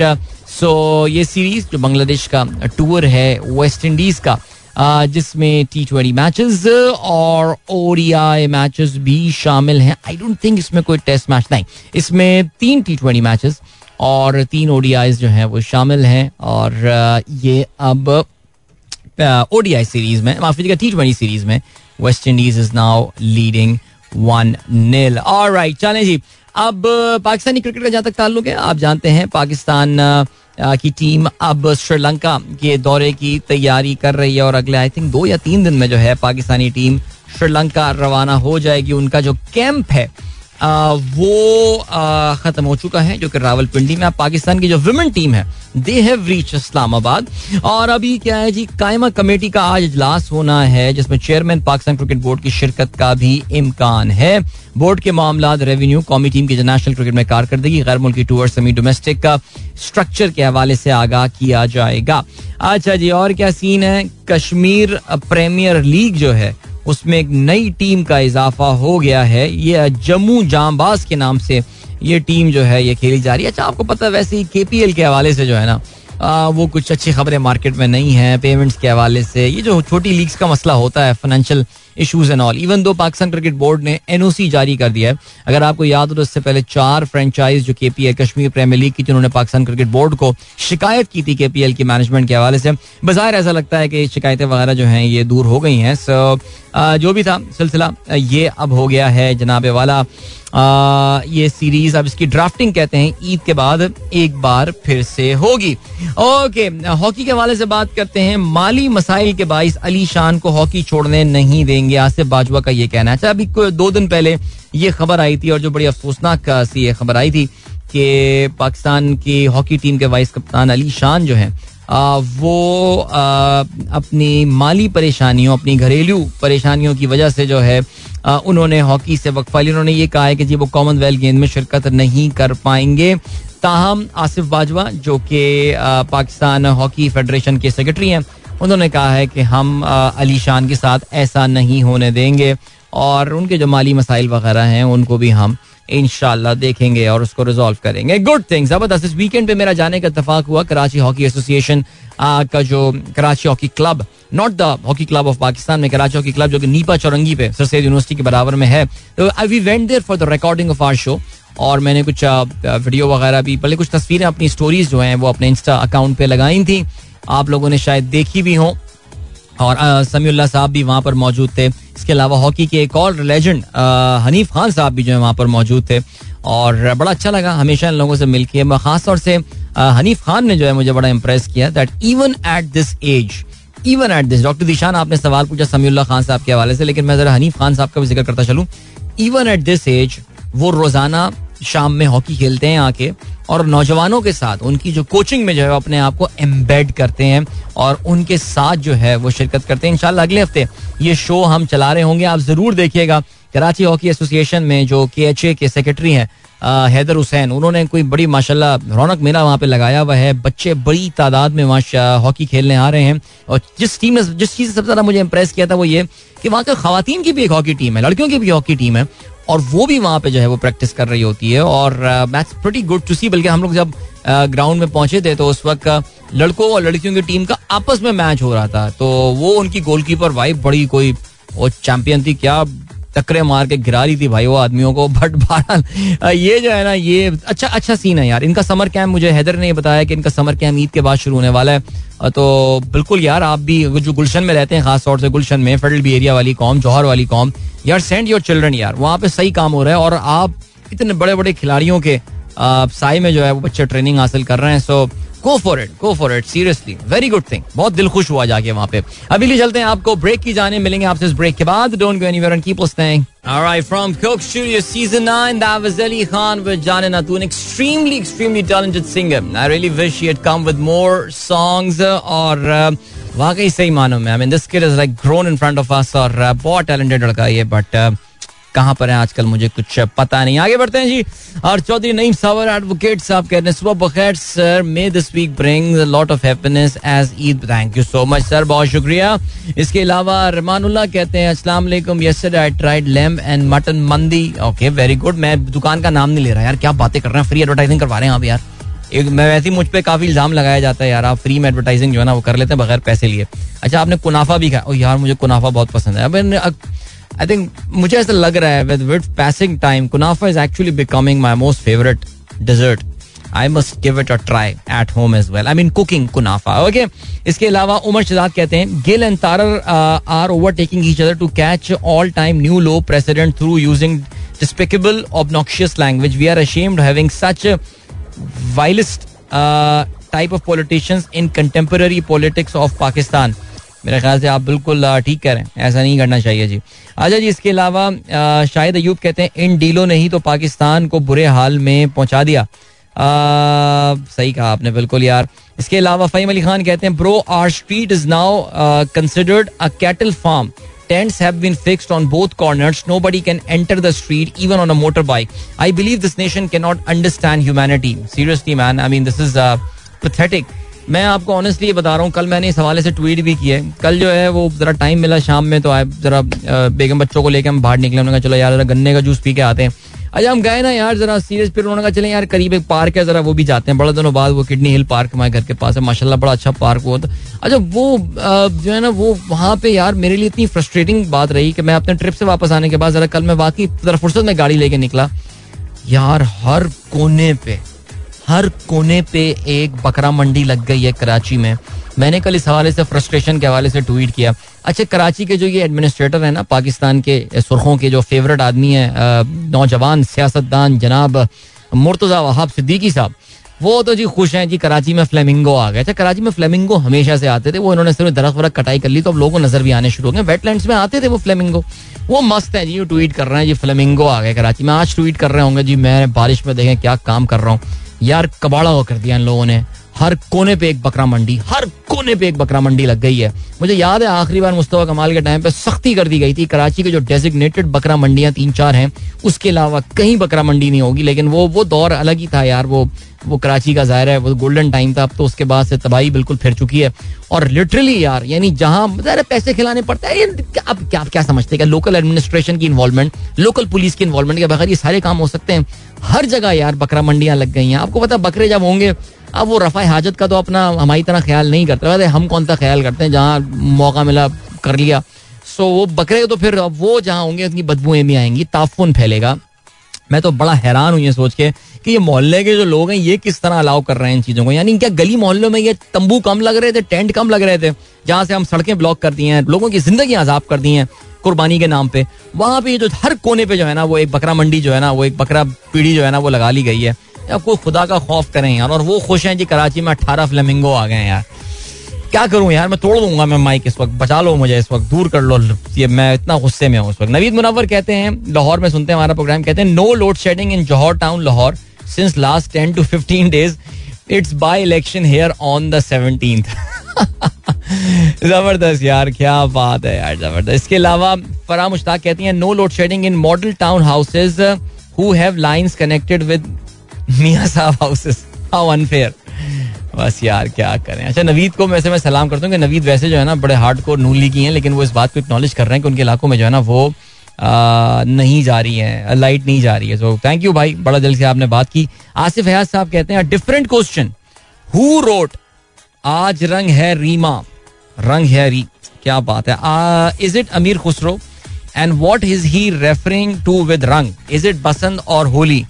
सो ये सीरीज़ जो बांग्लादेश का टूर है वेस्ट इंडीज का जिसमें टी ट्वेंटी मैचेस और ओडीआई मैचेस भी शामिल हैं। आई डोंट थिंक इसमें कोई टेस्ट मैच नहीं। इसमें तीन टी ट्वेंटी मैचेस और तीन ओडीआई जो हैं वो शामिल हैं और ये अब ओडीआई सीरीज़ में, माफ़ कीजिएगा टी ट्वेंटी सीरीज़ में West Indies is now leading one nil और राइट चलें जी। अब, पाकिस्तानी क्रिकेट का जहाँ तक ताल्लुक है, आप जानते हैं, पाकिस्तान की टीम अब श्रीलंका के दौरे की तैयारी कर रही है और अगले आई थिंक दो या तीन दिन में जो है पाकिस्तानी टीम श्रीलंका रवाना हो जाएगी। उनका जो कैंप है वो खत्म हो चुका है, जो कि रावलपिंडी में। पाकिस्तान की जो वुमेन टीम है दे हैव रीच इस्लामाबाद। और अभी क्या है जी, कायमा कमेटी का आज इजलास होना है, जिसमें चेयरमैन पाकिस्तान क्रिकेट बोर्ड की शिरकत का भी इम्कान है। बोर्ड के मामला रेवेन्यू कौमी टीम की इंटरनेशनल क्रिकेट में कारकर्दगी, गैर मुल्की टूर सेमी डोमेस्टिक का स्ट्रक्चर के हवाले से आगाह किया जाएगा। अच्छा जी, और क्या सीन है? कश्मीर प्रीमियर लीग जो है उसमें एक नई टीम का इजाफा हो गया है। ये जम्मू जामबाज के नाम से ये टीम जो है ये खेली जा रही है। अच्छा आपको पता है वैसे ही केपीएल के हवाले से जो है ना आ, वो कुछ अच्छी खबरें मार्केट में नहीं है पेमेंट्स के हवाले से। ये जो छोटी लीग्स का मसला होता है financial issues and all even though Pakistan cricket board ने एनओसी जारी कर दिया है अगर आपको याद हो तो इससे पहले चार फ्रेंचाइज जो केपीएल कश्मीर प्रीमियर लीग की जिन्होंने पाकिस्तान क्रिकेट बोर्ड को शिकायत की थी के पी एल की मैनेजमेंट के हवाले से बाहर ऐसा लगता है कि शिकायतें वगैरह जो हैं ये दूर हो गई हैं। सो जो भी था, सिलसिला ये अब हो गया है जनाब वाला। ये सीरीज़ अब इसकी ड्राफ्टिंग कहते हैं, ईद के बाद एक बार फिर से होगी। ओके हॉकी के हवाले से बात करते हैं, माली मसाइल के बाईस अली शान को हॉकी छोड़ने नहीं देंगे। आसिफ बाजवा का ये कहना है। अच्छा अभी दो दिन पहले ये खबर आई थी और जो बड़ी अफसोसनाक सी, ये खबर आई थी कि पाकिस्तान की हॉकी टीम के वाइस कप्तान अली शान जो है वो अपनी माली परेशानियों, अपनी घरेलू परेशानियों की वजह से जो है उन्होंने हॉकी से वक्फा लिया उन्होंने ये कहा है कि जी, वो कॉमनवेल्थ गेंद में शिरकत नहीं कर पाएँगे। ताहम आसिफ बाजवा, जो कि पाकिस्तान हॉकी फेडरेशन के सेक्रेटरी हैं, उन्होंने कहा है कि हम अली शान के साथ ऐसा नहीं होने देंगे। और उनके जो माली मसाइल वगैरह हैं, उनको भी हम इनशाला देखेंगे और उसको रिजोल्व करेंगे। गुड थिंग ज़बरदस्त। इस वीकेंड पे मेरा जाने का इतफाक हुआ कराची हॉकी एसोसिएशन का जो Karachi hockey club not the hockey club of Pakistan में, कराची हॉकी क्लब जो कि नीपा चौरंगी पे सर सैद यूनिवर्सिटी के बराबर में है। तो I we went there for the recording of our show और मैंने कुछ वीडियो वगैरह भी पहले कुछ तस्वीरें अपनी स्टोरीज जो हैं, वो अपने इंस्टा अकाउंट पे लगाई थी। आप लोगों ने शायद देखी भी हों। और समीउल्ला साहब भी वहाँ पर मौजूद थे। इसके अलावा हॉकी के एक और लेजेंड हनीफ खान साहब भी जो है वहाँ पर मौजूद थे। और बड़ा अच्छा लगा हमेशा इन लोगों से मिलके। खास तौर से हनीफ खान ने जो है मुझे बड़ा इम्प्रेस किया that even at this age even at this doctor Dishan, आपने सवाल पूछा समीउल्ला खान साहब के हवाले से, लेकिन मैं जरा हनीफ खान साहब का भी ज़िक्र करता चलूँ। इवन एट दिस एज वो रोज़ाना शाम में हॉकी खेलते हैं आके, और नौजवानों के साथ उनकी जो कोचिंग में जो है अपने आप को एम्बेड करते हैं, और उनके साथ जो है वो शिरकत करते हैं। इंशाल्लाह अगले हफ़्ते ये शो हम चला रहे होंगे। आप ज़रूर देखिएगा कराची हॉकी एसोसिएशन में जो के एच ए के सेक्रेटरी हैं हैदर हुसैन, उन्होंने कोई बड़ी माशाल्लाह रौनक मेला वहाँ पे लगाया हुआ है। बच्चे बड़ी तादाद में वहाँ हॉकी खेलने आ रहे हैं, और जिस टीम ने जिस चीज़ से सबसे ज़्यादा मुझे इम्प्रेस किया था वो ये कि वहाँ के खातन की भी एक हॉकी टीम है, लड़कियों की भी हॉकी टीम है और वो भी वहाँ पे जो है वो प्रैक्टिस कर रही होती है और that's pretty good to see बल्कि हम लोग जब ग्राउंड में पहुँचे थे तो उस वक्त लड़कों और लड़कियों की टीम का आपस में मैच हो रहा था। तो वो उनकी गोलकीपर वाइफ बड़ी कोई, वो चैंपियन थी, क्या टकरे मार के गिरा रही थी भाई वो आदमियों को *laughs* बट बहरहाल ये जो है ना, ये अच्छा अच्छा सीन है यार। इनका समर कैंप मुझे हैदर ने बताया कि इनका समर कैंप ईद के बाद शुरू होने वाला है। तो बिल्कुल यार, आप भी जो गुलशन में रहते हैं, खास तौर से गुलशन में फेडरल बी एरिया वाली कॉम जौहर वाली कॉम, यार सेंड योर चिल्ड्रन यार। वहाँ पे सही काम हो रहा है और आप इतने बड़े बड़े खिलाड़ियों के साई में जो है वो बच्चे ट्रेनिंग हासिल कर रहे हैं। So go for it go for it seriously very good thing बहुत दिल खुश हुआ जाके वहाँ पे अभी लिए चलते हैं आपको ब्रेक की जाने मिलेंगे आपसे इस ब्रेक के बाद don't go anywhere and keep listening Alright, from Coke Studio Season 9, that was Ali Khan with Janin Atu, an extremely, extremely talented singer. I really wish he had come with more songs और वाकई सही मानो में I mean, this kid is like grown in front of us और बहुत but uh, कहाँ पर है? आजकल मुझे कुछ पता नहीं। आगे बढ़ते हैं जी। और चौधरी नईम सावर एडवोकेट साहब कहते हैं, सुबह बखैर sir may this week bring lot of happiness as Eid thank you so much sir बहुत शुक्रिया। इसके अलावा रमानुल्लाह कहते हैं, अस्सलाम वालेकुम। Yesterday I tried lamb and mutton mandi. Okay very good मैं दुकान का नाम नहीं ले रहा यार। क्या बातें कर रहे हैं? फ्री एडवर्टाइजिंग करवा रहे हैं आप यार। एक मैं वैसे ही मुझ पर काफ़ी इल्ज़ाम लगाया जाता है यार। आप फ्री में एडवर्टाइजिंग जो है ना, वो कर लेते हैं बगैर पैसे लिए। अच्छा आपने कुनाफा भी खाया। यार, मुझे कुनाफा बहुत पसंद है। अब आई थिंक मुझे ऐसा लग रहा है with with passing time kunafa is actually becoming my most favourite dessert I must give it a try at home as well I mean cooking kunafa okay इसके अलावा उमर शहजाद कहते हैं Gill and Tarar are overtaking each other to catch all time new low president through using we are ashamed of having such a vilest uh, type of politicians in contemporary politics of Pakistan. मेरे ख्याल से आप बिल्कुल ठीक कह रहे हैं ऐसा नहीं करना चाहिए जी अच्छा जी इसके अलावा शाहिद अयूब कहते हैं इन डीलों ने ही तो पाकिस्तान को बुरे हाल में पहुँचा दिया आ, सही कहा आपने बिल्कुल यार इसके अलावा फ़हीम अली खान कहते हैं bro our street is now considered a cattle farm tents have been fixed on both corners. Nobody can enter the street, even on a motorbike. I believe this nation cannot understand humanity. Seriously, man. I mean, this is uh, pathetic. मैं आपको honestly ये बता रहा हूँ, कल मैंने इस हवाले से ट्वीट भी है। कल जो है वो जरा टाइम मिला शाम में तो आए जरा बेगम बच्चों को लेकर हम बाहर निकले, उन्होंने कहा, चलो यार गन्ने का जूस पी के आते हैं। अच्छा हम गए ना यार, जरा सीरियस फिर उन्होंने कहा, चले यार, करीब एक पार्क है, जरा वो भी जाते हैं। बड़े दिनों बाद वो किडनी हिल पार्क हमारे घर के पास है, माशाल्लाह बड़ा अच्छा पार्क वो अच्छा वो जो है ना, वो वहाँ पे यार मेरे लिए इतनी फ्रस्ट्रेटिंग बात रही कि मैं अपने ट्रिप से वापस आने के बाद जरा कल मैं वाकई जरा फुर्सत में गाड़ी लेके निकला। यार हर कोने पे हर कोने पे एक बकरा मंडी लग गई है कराची में। मैंने कल इस हवाले से फ्रस्ट्रेशन के हवाले से ट्वीट किया। अच्छा कराची के जो ये एडमिनिस्ट्रेटर है ना, पाकिस्तान के सुरखों के जो फेवरेट आदमी है नौजवान, सियासतदान जनाब, मुर्तज़ा वहाब सिद्दीकी साहब, वो तो जी खुश हैं जी कराची में फ्लेमिंगो आ गए। अच्छा कराची में फ्लेमिंगो हमेशा से आते थे, वो इन्होंने सिर्फ़ दरख्त वरख कटाई कर ली तो अब लोगों को नज़र भी आने शुरू हो गए। वेटलैंड्स में आते थे वो फ्लेमिंगो वो मस्त है जी, ये ट्वीट कर रहे हैं जी फ्लेमिंगो आ गए कराची में। आज ट्वीट कर रहे होंगे जी, मैं बारिश में देखें क्या काम कर रहा हूँ। यार कबाड़ा हो कर दिया इन लोगों ने। हर कोने पे एक बकरा मंडी, हर कोने पे एक बकरा मंडी लग गई है। मुझे याद है आखिरी बार मुस्तफ़ा कमाल के टाइम पे सख्ती कर दी गई थी कराची के जो डेजिग्नेटेड बकरा मंडियाँ तीन चार हैं, उसके अलावा कहीं बकरा मंडी नहीं होगी, लेकिन वो वो दौर अलग ही था यार, वो वो कराची का ज़ाहिर है, वो गोल्डन टाइम था, अब तो उसके बाद से तबाही बिल्कुल फिर चुकी है। और लिटरली यार, यानी जहाँ, ज़ाहिर पैसे खिलाने पड़ते हैं अब क्या क्या समझते हैं लोकल एडमिनिस्ट्रेशन की इन्वॉल्वमेंट लोकल पुलिस की इन्वॉल्वमेंट के बगैर ये सारे काम हो सकते हैं। हर जगह यार बकरा मंडियाँ लग गई हैं। आपको पता बकरे जब होंगे, अब वो रफा हाजत का तो अपना हमारी तरह ख्याल नहीं करते। हम कौन सा ख्याल करते हैं, जहाँ मौका मिला, कर लिया। सो वो बकरे तो फिर वो जहाँ होंगे उतनी बदबूएँ भी आएँगी, ताफुन फैलेगा। मैं तो बड़ा हैरान हूँ ये सोच के कि ये मोहल्ले के जो लोग हैं, ये किस तरह अलाउ कर रहे हैं इन चीज़ों को? यानी क्या गली मोहल्लों में ये तंबू कम लग रहे थे, टेंट कम लग रहे थे, जहाँ से हम सड़कें ब्लॉक कर दी हैं, लोगों की ज़िंदगी आजाब कर दी हैं कुर्बानी के नाम पे। वहाँ पे जो हर कोने पे जो है ना, वो एक बकरा मंडी जो है ना, वो एक बकरा पीढ़ी जो है ना, वो लगा ली गई है। कोई खुदा का खौफ करें यार, और वो खुश हैं जी, कराची में अट्ठारह फ्लेमिंगो आ गए यार। क्या करूँ यार? मैं तोड़ दूँगा मैं माइक इस वक्त। बचा लो मुझे इस वक्त, दूर कर लो। ये मैं इतना गुस्से में हूँ इस वक्त। नवीद मुनवर कहते हैं, लाहौर में सुनते हैं हमारा प्रोग्राम कहते हैं no load shedding in Johar town Lahore since last ten to fifteen days it's by election here on the seventeen ज़बरदस्त यार, क्या बात है यार, ज़बरदस्त। इसके अलावा फरा मुश्ताक कहती हैं no load shedding in model town houses who have lines connected with मियाँ साहब हाउसेस हाउ अनफेयर बस यार, क्या करें? अच्छा नवीद को वैसे मैं सलाम करता हूँ कि नवीद वैसे जो है ना बड़े हार्ड कोर नूली की हैं, लेकिन वो इस बात को एक्नॉलेज कर रहे हैं कि उनके इलाकों में जो है ना वो नहीं जा रही है लाइट नहीं जा रही है। सो थैंक यू भाई, बड़ा जल्द से आपने बात की। आसिफ हयाज साहब कहते हैं डिफरेंट क्वेश्चन हु रोट आज रंग है रीमा, रंग है री? क्या बात है। Is it Amir Khusro and what is he referring to with रंग? इज़ इट बसंत और होली?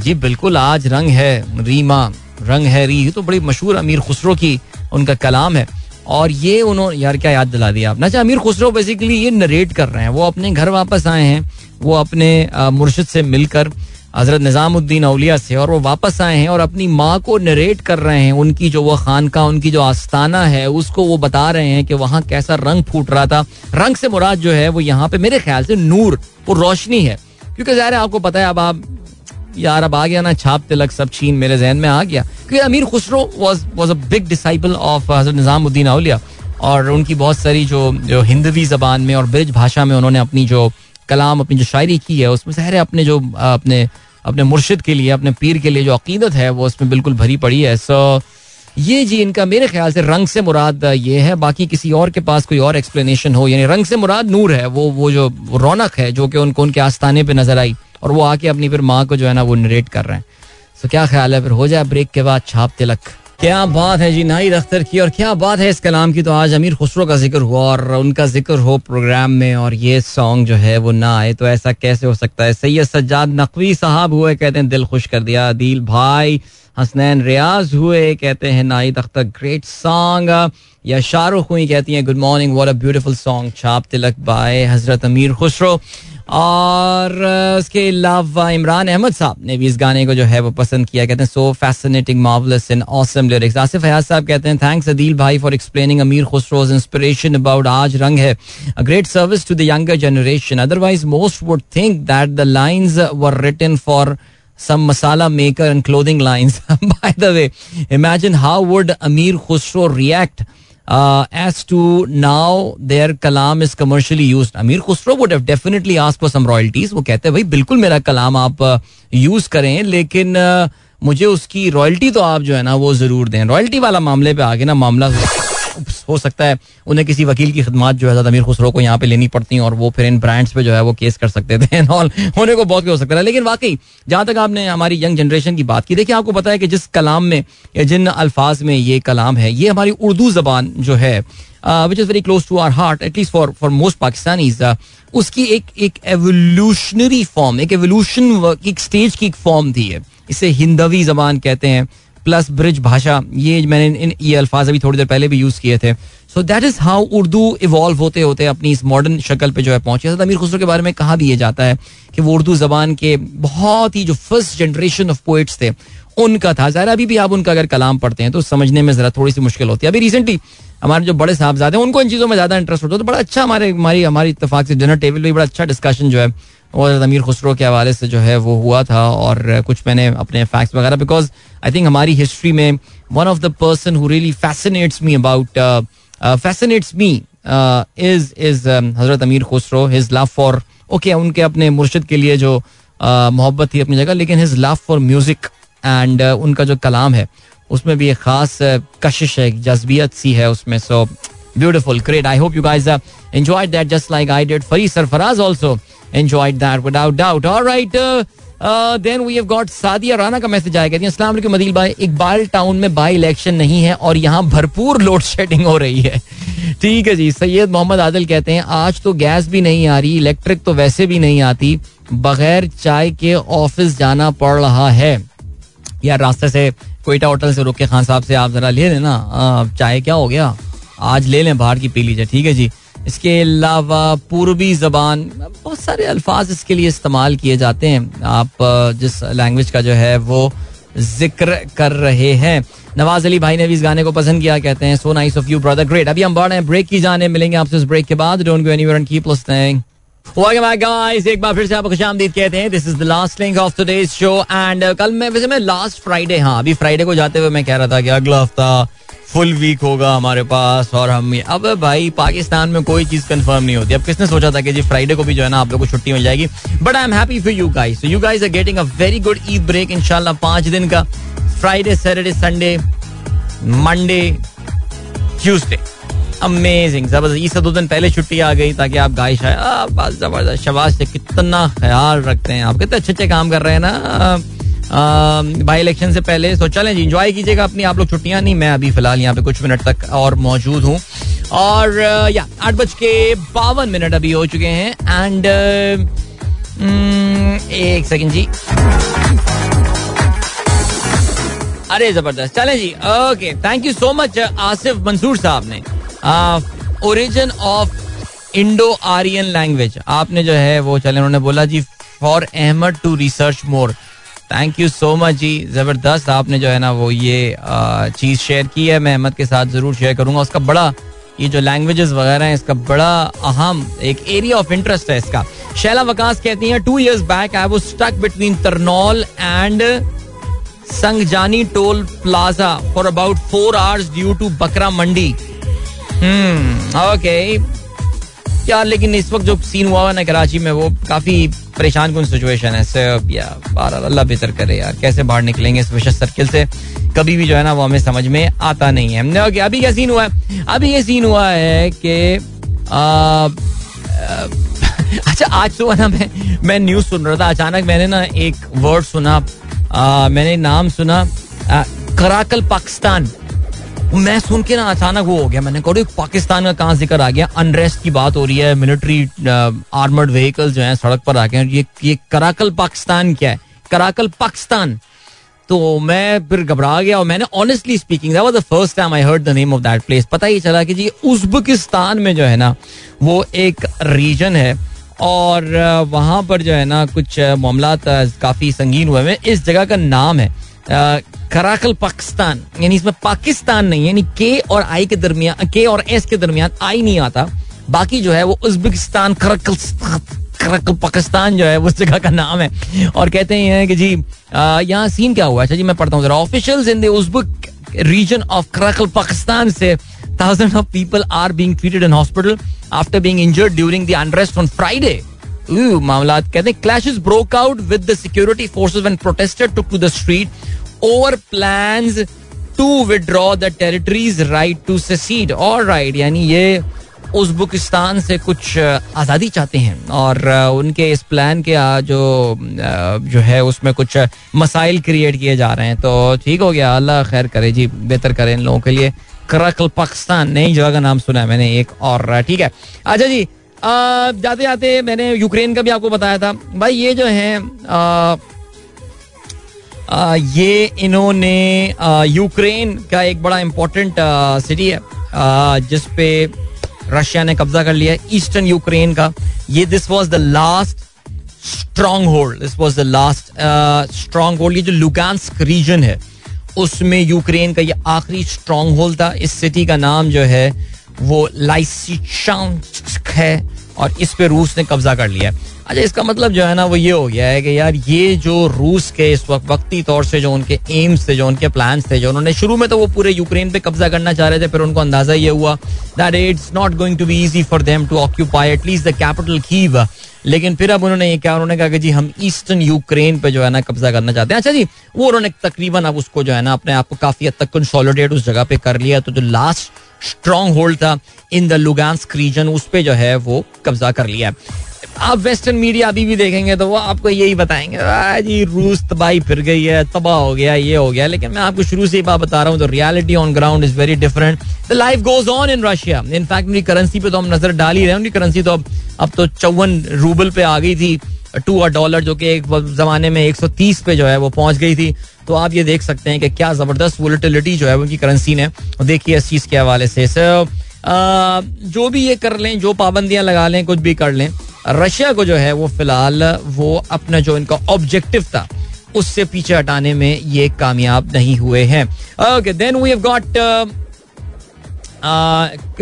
जी बिल्कुल, आज रंग है रीमा रंग है री तो बड़ी मशहूर अमीर खुसरो की उनका कलाम है। और ये उन्होंने यार क्या याद दिला दिया आपने? अच्छा अमीर खुसरो बेसिकली ये नरेट कर रहे हैं। वो अपने घर वापस आए हैं, वो अपने मुर्शद से मिलकर, हज़रत निज़ामुद्दीन अलिया से, और वो वापस आए हैं और अपनी माँ को नरेट कर रहे हैं। उनकी जो वो खानका उनकी जो आस्थाना है, उसको वो बता रहे हैं कि वहाँ कैसा रंग फूट रहा था। रंग से मुराद जो है, वो यहाँ पे मेरे ख्याल से नूर, वो रोशनी है। क्योंकि ज़ाहिर है, आपको पता है, अब आप यार, अब आ गया ना, छाप तिलक, सब छीन मेरे जहन में आ गया। क्योंकि Amir Khusro was was a big disciple of Hazrat Nizamuddin Auliya और उनकी बहुत सारी जो जो हिंदवी जबान में और ब्रिज भाषा में उन्होंने अपनी जो कलाम, अपनी जो शायरी की है, उसमें सहरे अपने जो अपने अपने मुर्शिद के लिए, अपने पीर के लिए जो अकीदत है, वो उसमें बिल्कुल भरी पड़ी है। सो ये जी इनका मेरे ख्याल से रंग से मुराद ये है। बाकी किसी और के पास कोई और एक्सप्लेनेशन हो, यानी रंग से मुराद नूर है, वो वो जो रौनक है, जो कि उनको, उनके आस्थाने पे नज़र आई। और वो आके अपनी फिर माँ को जो है ना वो नरेट कर रहे हैं। तो क्या ख्याल है? फिर हो जाए ब्रेक के बाद छाप तिलक। क्या बात है जी, नाई अख्तर की और क्या बात है इस कलाम की? तो आज अमीर खुसरो का ज़िक्र हुआ और उनका ज़िक्र हो प्रोग्राम में और ये सॉन्ग जो है वो ना आए तो ऐसा कैसे हो सकता है? सैयद सज्जाद नकवी साहब हुए, कहते हैं, दिल खुश कर दिया। दिल भाई हसनैन रियाज हुए, कहते हैं नाइद अख्तर ग्रेट सॉन्ग या शाहरुख हुई कहती हैं good morning what a beautiful song Chhap Tilak by हज़रत अमीर खुसरो। और उसके अलावा इमरान अहमद साहब ने भी इस गाने को जो है वो पसंद किया। कहते हैं so fascinating marvellous and awesome lyrics Asif Fayaz साहब कहते हैं थैंक्स अदील भाई for explaining Amir Khusro's inspiration about आज रंग है। A great service to the younger generation otherwise most would think that the lines were written for some masala maker and clothing lines. *laughs* By the way, imagine how would Amir Khusro react as to now there Kalam is commercially use Amir Khusro would definitely ask for some royalties वो कहते हैं भाई बिल्कुल मेरा कलाम आप use करें लेकिन मुझे उसकी रॉयल्टी तो आप जो है ना वो ज़रूर दें रॉयल्टी वाला मामले पे आगे ना मामला हो सकता है उन्हें किसी वकील की खदमात जो है अमीर खुसरो को यहाँ पे लेनी पड़ती और वो फिर इन ब्रांड्स पे जो है वो केस कर सकते थे ऑल होने को बहुत हो सकता है लेकिन वाकई, जहाँ तक आपने हमारी यंग जनरेशन की बात की, देखिए आपको पता है कि जिस कलाम में या जिन अल्फाज में ये कलाम है, ये हमारी उर्दू जबान जो है which is very close to our heart at least for for most Pakistanis उसकी एक एक एवोल्यूशनरी फॉर्म एक एवोल्यूशन एक स्टेज की एक फॉर्म थी है इसे हिंदवी जबान कहते हैं। प्लस ब्रिज भाषा, ये मैंने इन ये अल्फाज अभी थोड़ी देर पहले भी यूज़ किए थे। So that is how Urdu evolve होते होते अपनी इस मॉडर्न शक्ल पे जो है पहुँचे। अमीर खुसरो के बारे में कहा भी ये जाता है कि वो उर्दू जबान के बहुत ही जो फ़र्स्ट जनरेशन ऑफ़ पोइट्स थे, उनका था। ज़ाहिर अभी भी आप उनका अगर कलाम पढ़ते हैं तो समझने में ज़रा थोड़ी सी मुश्किल होती है। अभी रिसेंटली हमारे जो बड़े साहबजादे हैं, उनको इन चीज़ों में ज़्यादा इंटरेस्ट होता है। तो बड़ा अच्छा हमारे, हमारी हमारी इतफाक से डिनर टेबल भी बड़ा अच्छा डिस्कशन जो है और अमीर खुसरो के हवाले से जो है वो हुआ था और कुछ मैंने अपने फैक्ट्स वगैरह बिकॉज़ आई थिंक हमारी हिस्ट्री में one of the person who really fascinates me about fascinates me is is Hazrat Amir Khusro his love for okay उनके अपने मुर्शद के लिए जो uh, मोहब्बत थी अपनी जगह लेकिन his love for music and उनका जो कलाम है उसमें भी एक खास कशिश है जज्बियत सी है उसमें so beautiful great I hope you guys enjoyed that just like I did Fari Sarfaraz also enjoyed that without doubt alright then we have got Sadia Rana का मैसेज आया कहती है अस्सलाम मदील भाई इकबाल टाउन में बाई इलेक्शन नहीं है और यहाँ भरपूर लोड शेडिंग हो रही है ठीक है जी सैयद मोहम्मद आदिल कहते हैं आज तो गैस भी नहीं आ रही इलेक्ट्रिक तो वैसे भी नहीं आती बगैर चाय के ऑफ़िस जाना पड़ रहा है यार रास्ते से कोयटा होटल से रुक के खान साहब से आप जरा ले लेना चाय क्या हो गया आज ले लें बाहर की पी लीजिए ठीक है जी? इसके अलावा पूर्वी जबान, बहुत सारे अल्फाज इसके लिए इस्तेमाल किए जाते हैं। आप जिस लैंग्वेज का जो है, वो ज़िक्र कर रहे हैं। नवाज़ अली भाई ने भी इस गाने को पसंद किया, कहते हैं so nice of you brother great अभी हम बढ़ रहे हैं ब्रेक की जाने, मिलेंगे आपसे इस ब्रेक के बाद। Don't go anywhere and keep listening एक बार फिर से आपको खुशामदीद कहते हैं this is the last link of today's show and कल मैं, वैसे मैं लास्ट फ्राइडे हाँ अभी फ्राइडे को जाते हुए मैं कह रहा था कि अगला हफ़्ता फुल वीक होगा हमारे पास और हम अब भाई, पाकिस्तान में कोई चीज़ कंफर्म नहीं होती। अब किसने सोचा था कि जी फ्राइडे को भी जो है ना आप लोग को छुट्टी मिल जाएगी? But I am happy for you guys you guys are getting a very good Eid break इंशाल्लाह पाँच दिन का। Friday Saturday Sunday Monday Tuesday amazing ज़बरदस्त। ईद से दो दिन पहले छुट्टी आ गई ताकि आप गाइश आए। ज़बरदस्त। शबाज से कितना ख्याल रखते हैं आप। कितने अच्छे अच्छे काम कर रहे हैं ना। बाई इलेक्शन से पहले तो चलें जी इंजॉय कीजिएगा अपनी, आप लोग छुट्टियाँ नहीं, मैं अभी फ़िलहाल यहाँ पे कुछ मिनट तक और मौजूद हूँ। और या आठ बज के बावन मिनट अभी हो चुके हैं एंड एक सेकंड जी। अरे, ज़बरदस्त। चले जी okay thank you so much Asif Mansoor साहब ने। Origin of Indo Aryan language आपने जो है वो चले, उन्होंने बोला जी for Ahmad to research more thank you so much जी। ज़बरदस्त आपने जो है ना वो ये चीज़ शेयर की है। मैं अहमद के साथ ज़रूर शेयर करूँगा। उसका बड़ा, ये जो लैंग्वेजेस वगैरह हैं, इसका बड़ा अहम एक एरिया ऑफ़ इंटरेस्ट है इसका। शैला वकास कहती हैं two years back I was stuck between Tarnaul and Sangjani toll plaza for about four hours due to bakra mandi okay यार लेकिन इस वक्त जो सीन हुआ है ना कराची में वो काफ़ी परेशान कन सिचुएशन है। अल्लाह बेहतर करे यार। कैसे बाहर निकलेंगे इस विशेष सर्किल से? कभी भी जो है ना वो हमें समझ में आता नहीं है। ओके अभी क्या सीन हुआ है? अभी ये सीन हुआ है कि *laughs* अच्छा आज सुबह ना मैं मैं न्यूज़ सुन रहा था। अचानक मैंने ना एक वर्ड सुना। आ, मैंने नाम सुना आ, कराकल पाकिस्तान। मैं सुन के ना अचानक वो हो गया, मैंने कहा पाकिस्तान का कहाँ ज़िक्र आ गया? अनरेस्ट की बात हो रही है मिलिट्री आर्मर्ड व्हीकल जो है सड़क पर आ गए ये ये कराकल पाकिस्तान क्या है? कराकल पाकिस्तान. तो मैं फिर घबरा गया और मैंने honestly speaking that was the first time I heard the name of that place पता ही चला कि जी, उज्बेकिस्तान में जो है ना, वो एक रीजन है, और वहाँ पर जो है ना कुछ मामला काफ़ी संगीन हुए हैं। इस जगह का नाम है कराकल पाकिस्तान यानी इसमें पाकिस्तान नहीं यानी के और आई के दरमियान के और एस के दरमियान आई नहीं आता। बाकी जो है वो उज्बेकिस्तान कराकल कराकल पाकिस्तान जो है उस जगह का नाम है। और कहते हैं कि जी यहाँ सीन क्या हुआ? अच्छा जी मैं पढ़ता हूँ जरा। Officials in the Uzbek region of Karakalpakstan से thousands of people are being treated in hospital after being injured during the unrest on Friday. Ooh, मामला कहते हैं clashes broke out with the security forces when protesters took to the street. Over plans to withdraw the territory's right to secede. All right, यानी ये Uzbekistan से कुछ आज़ादी चाहते हैं और उनके इस प्लान के जो जो है उसमें कुछ मसाइल क्रिएट किए जा रहे हैं। तो ठीक हो गया अल्लाह खैर करे जी बेहतर करे इन लोगों के लिए। कराकल पाकिस्तान नई जगह का नाम सुना है मैंने एक और ठीक है। अच्छा जी जाते जाते मैंने यूक्रेन का भी आपको बताया था। भाई ये जो है ये इन्होंने यूक्रेन का एक बड़ा इम्पोर्टेंट सिटी है जिसपे रशिया ने कब्जा कर लिया ईस्टर्न यूक्रेन का। ये this was the last stronghold this was the last stronghold ये जो लुगांस्क रीजन है, उसमें यूक्रेन का ये आखिरी स्ट्रॉन्ग होल्ड था। इस सिटी का नाम जो है, वो लाइसिचांस्क है। और इस पे रूस ने कब्जा कर लिया है। अच्छा इसका मतलब जो है ना, वो ये हो गया है कि यार, ये जो रूस के इस वक्त वक्ती तौर से जो उनके एम्स थे, जो उनके प्लान थे, जो उन्होंने शुरू में तो वो पूरे यूक्रेन पे कब्जा करना चाह रहे थे, फिर उनको अंदाज़ा ये हुआ that it's not going to be easy for them to occupy at least the capital Kyiv लेकिन फिर अब उन्होंने ये कहा उन्होंने कहा कि जी, हम ईस्टर्न यूक्रेन पे जो है ना कब्जा करना चाहते हैं। अच्छा जी, वो उन्होंने तकरीबन अब उसको जो है ना, अपने आप को काफ़ी हद तक कंसोलिडेट उस जगह पे कर लिया। तो जो लास्ट स्ट्रॉन्ग होल्ड था इन द लुगांस्क रीजन उस पर जो है वो कब्जा कर लिया। आप वेस्टर्न मीडिया अभी भी देखेंगे तो वो आपको यही बताएँगे जी, रूस तबाही फिर गई है, तबाह हो गया, ये हो गया। लेकिन मैं आपको शुरू से ही बात बता रहा हूँ तो reality on ground is very different the life goes on in Russia in fact उनकी करेंसी पे तो हम नज़र डाल ही रहे हैं, उनकी करेंसी तो अब अब तो चौवन रूबल पे आ गई थी। टू अ डॉलर जो कि एक जमाने में 130 पे जो है वो पहुँच गई थी। तो आप ये देख सकते हैं कि क्या ज़बरदस्त वोलेटिलिटी जो है उनकी करेंसी ने देखिए इस चीज़ के हवाले से। सर जो भी ये कर लें, जो पाबंदियाँ लगा लें, कुछ भी कर लें, रशिया को जो है वो फ़िलहाल वो अपना जो इनका ऑब्जेक्टिव था, उससे पीछे हटाने में ये कामयाब नहीं हुए हैं। Okay then we have got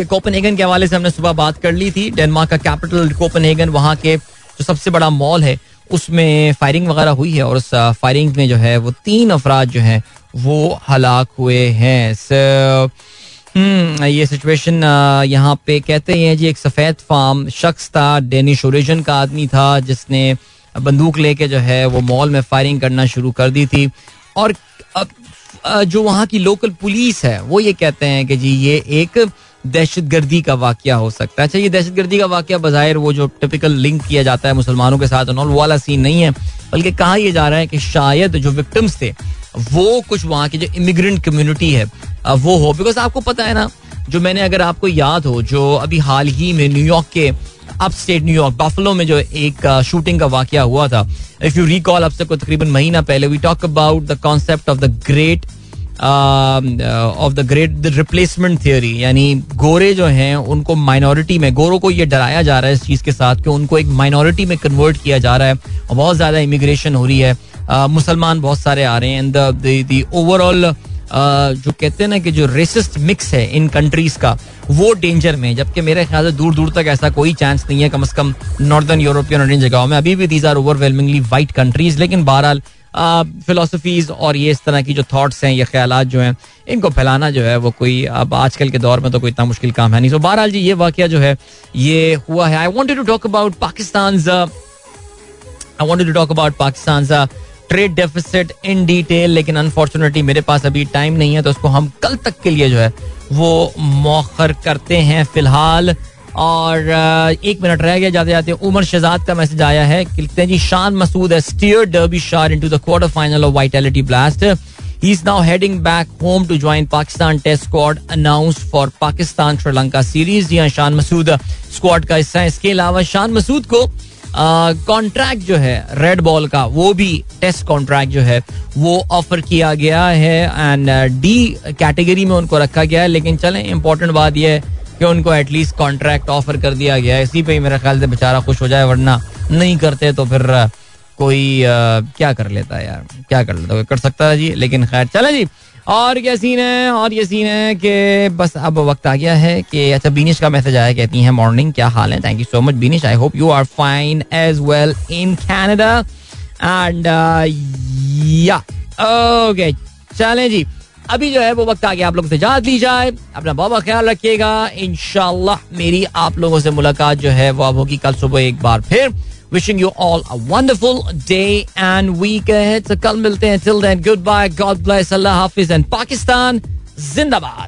Copenhagen के हवाले से हमने सुबह बात कर ली थी। डेनमार्क का कैपिटल कोपनहेगन वहाँ के जो सबसे बड़ा मॉल है, उसमें फायरिंग वगैरह हुई है और उस फायरिंग में जो है वो तीन अफराज जो हैं, वो हलाक हुए हैं। हम्म ये सिचुएशन यहाँ पे कहते हैं जी, एक सफ़ेद फार्म शख्स था डेनिश ओरिजिन का आदमी था, जिसने बंदूक लेके जो है वो मॉल में फायरिंग करना शुरू कर दी थी। और जो वहाँ की लोकल पुलिस है, वो ये कहते हैं कि जी, ये एक दहशत गर्दी का वाक्य हो सकता है। अच्छा ये दहशत गर्दी का वाक्य बाहिर वो जो टिपिकल लिंक किया जाता है मुसलमानों के साथ वो वाला सीन नहीं है, बल्कि कहा यह जा रहा है कि शायद जो विक्टिम्स थे, वो कुछ वहाँ की जो इमिग्रेंट कम्युनिटी है वो हो। बिकॉज़ आपको पता है ना, जो मैंने अगर आपको याद हो, जो अभी हाल ही में न्यूयॉर्क के अप स्टेट न्यूयॉर्क बाफलो में जो एक शूटिंग का वाक्य हुआ था इफ़ यू रिकॉल अब से तकरीबन महीना पहले we talk about the concept of the great of the great the replacement theory यानी गोरे जो हैं उनको माइनॉरिटी में गोरों को ये डराया जा रहा है इस चीज़ के साथ कि उनको एक माइनॉरिटी में कन्वर्ट किया जा रहा है और बहुत ज़्यादा इमिग्रेशन हो रही है। Uh, मुसलमान बहुत सारे आ रहे हैं एंड ओवरऑल जो कहते हैं ना कि जो रेसिस्ट मिक्स है इन कंट्रीज़ का वो डेंजर में जबकि मेरे ख्याल से दूर दूर तक ऐसा कोई चांस नहीं है। कम से कम नॉर्दर्न यूरोपियन और इन जगहों में अभी भी these are overwhelmingly white countries लेकिन बहरहाल फिलोसफीज और ये इस तरह की जो थाट्स हैं, ये ख्याल जो हैं, इनको फैलाना जो है वो कोई अब आजकल के दौर में तो कोई इतना मुश्किल काम है नहीं। सो बहरहाल जी, ये वाक्य जो है, ये हुआ है। I wanted to talk about Pakistan I wanted to talk about Pakistan trade deficit in detail लेकिन अनफॉर्चुनेटली मेरे पास अभी टाइम नहीं है तो उसको हम कल तक के लिए जो है, वो मौखर करते हैं। फ़िलहाल और एक मिनट रह गया, जाते जाते उमर शहजाद का मैसेज आया है लिखते हैं, जी, Shan Masood steer Derbyshire into the quarter final of Vitality Blast He is now heading back home to join Pakistan Test squad announced for Pakistan Sri series जी हाँ शान मसूद स्क्वाड का हिस्सा है। इसके अलावा शान मसूद को कॉन्ट्रैक्ट जो है रेड बॉल का, वो भी टेस्ट कॉन्ट्रैक्ट जो है, वो ऑफ़र किया गया है। एंड डी कैटेगरी में उनको रखा गया है। लेकिन चले इंपॉर्टेंट बात यह है कि उनको एटलीस्ट कॉन्ट्रैक्ट ऑफ़र कर दिया गया है। इसी पे ही मेरे ख्याल से बेचारा खुश हो जाए वरना नहीं करते तो फिर कोई आ, क्या कर लेता है यार? क्या कर लेता कर सकता है जी लेकिन खैर चले जी। और क्या सीन है? और ये सीन है कि बस अब वक्त आ गया है कि अच्छा बीनिश का मैसेज आया कहती हैं मॉर्निंग क्या हाल है? Thank you so much Beenish I hope you are fine as well in Canada and yeah okay चलें जी। अभी जो है वो वक्त आ गया आप लोगों से इजाज़त ली जाए अपना बहुत ख्याल रखिएगा इन मेरी आप लोगों से मुलाकात जो है वो अब होगी कल सुबह एक बार फिर Wishing you all a wonderful day and week ahead. So kal milte hain. Till then, goodbye. God bless. Allah Hafiz and Pakistan. Zindabad.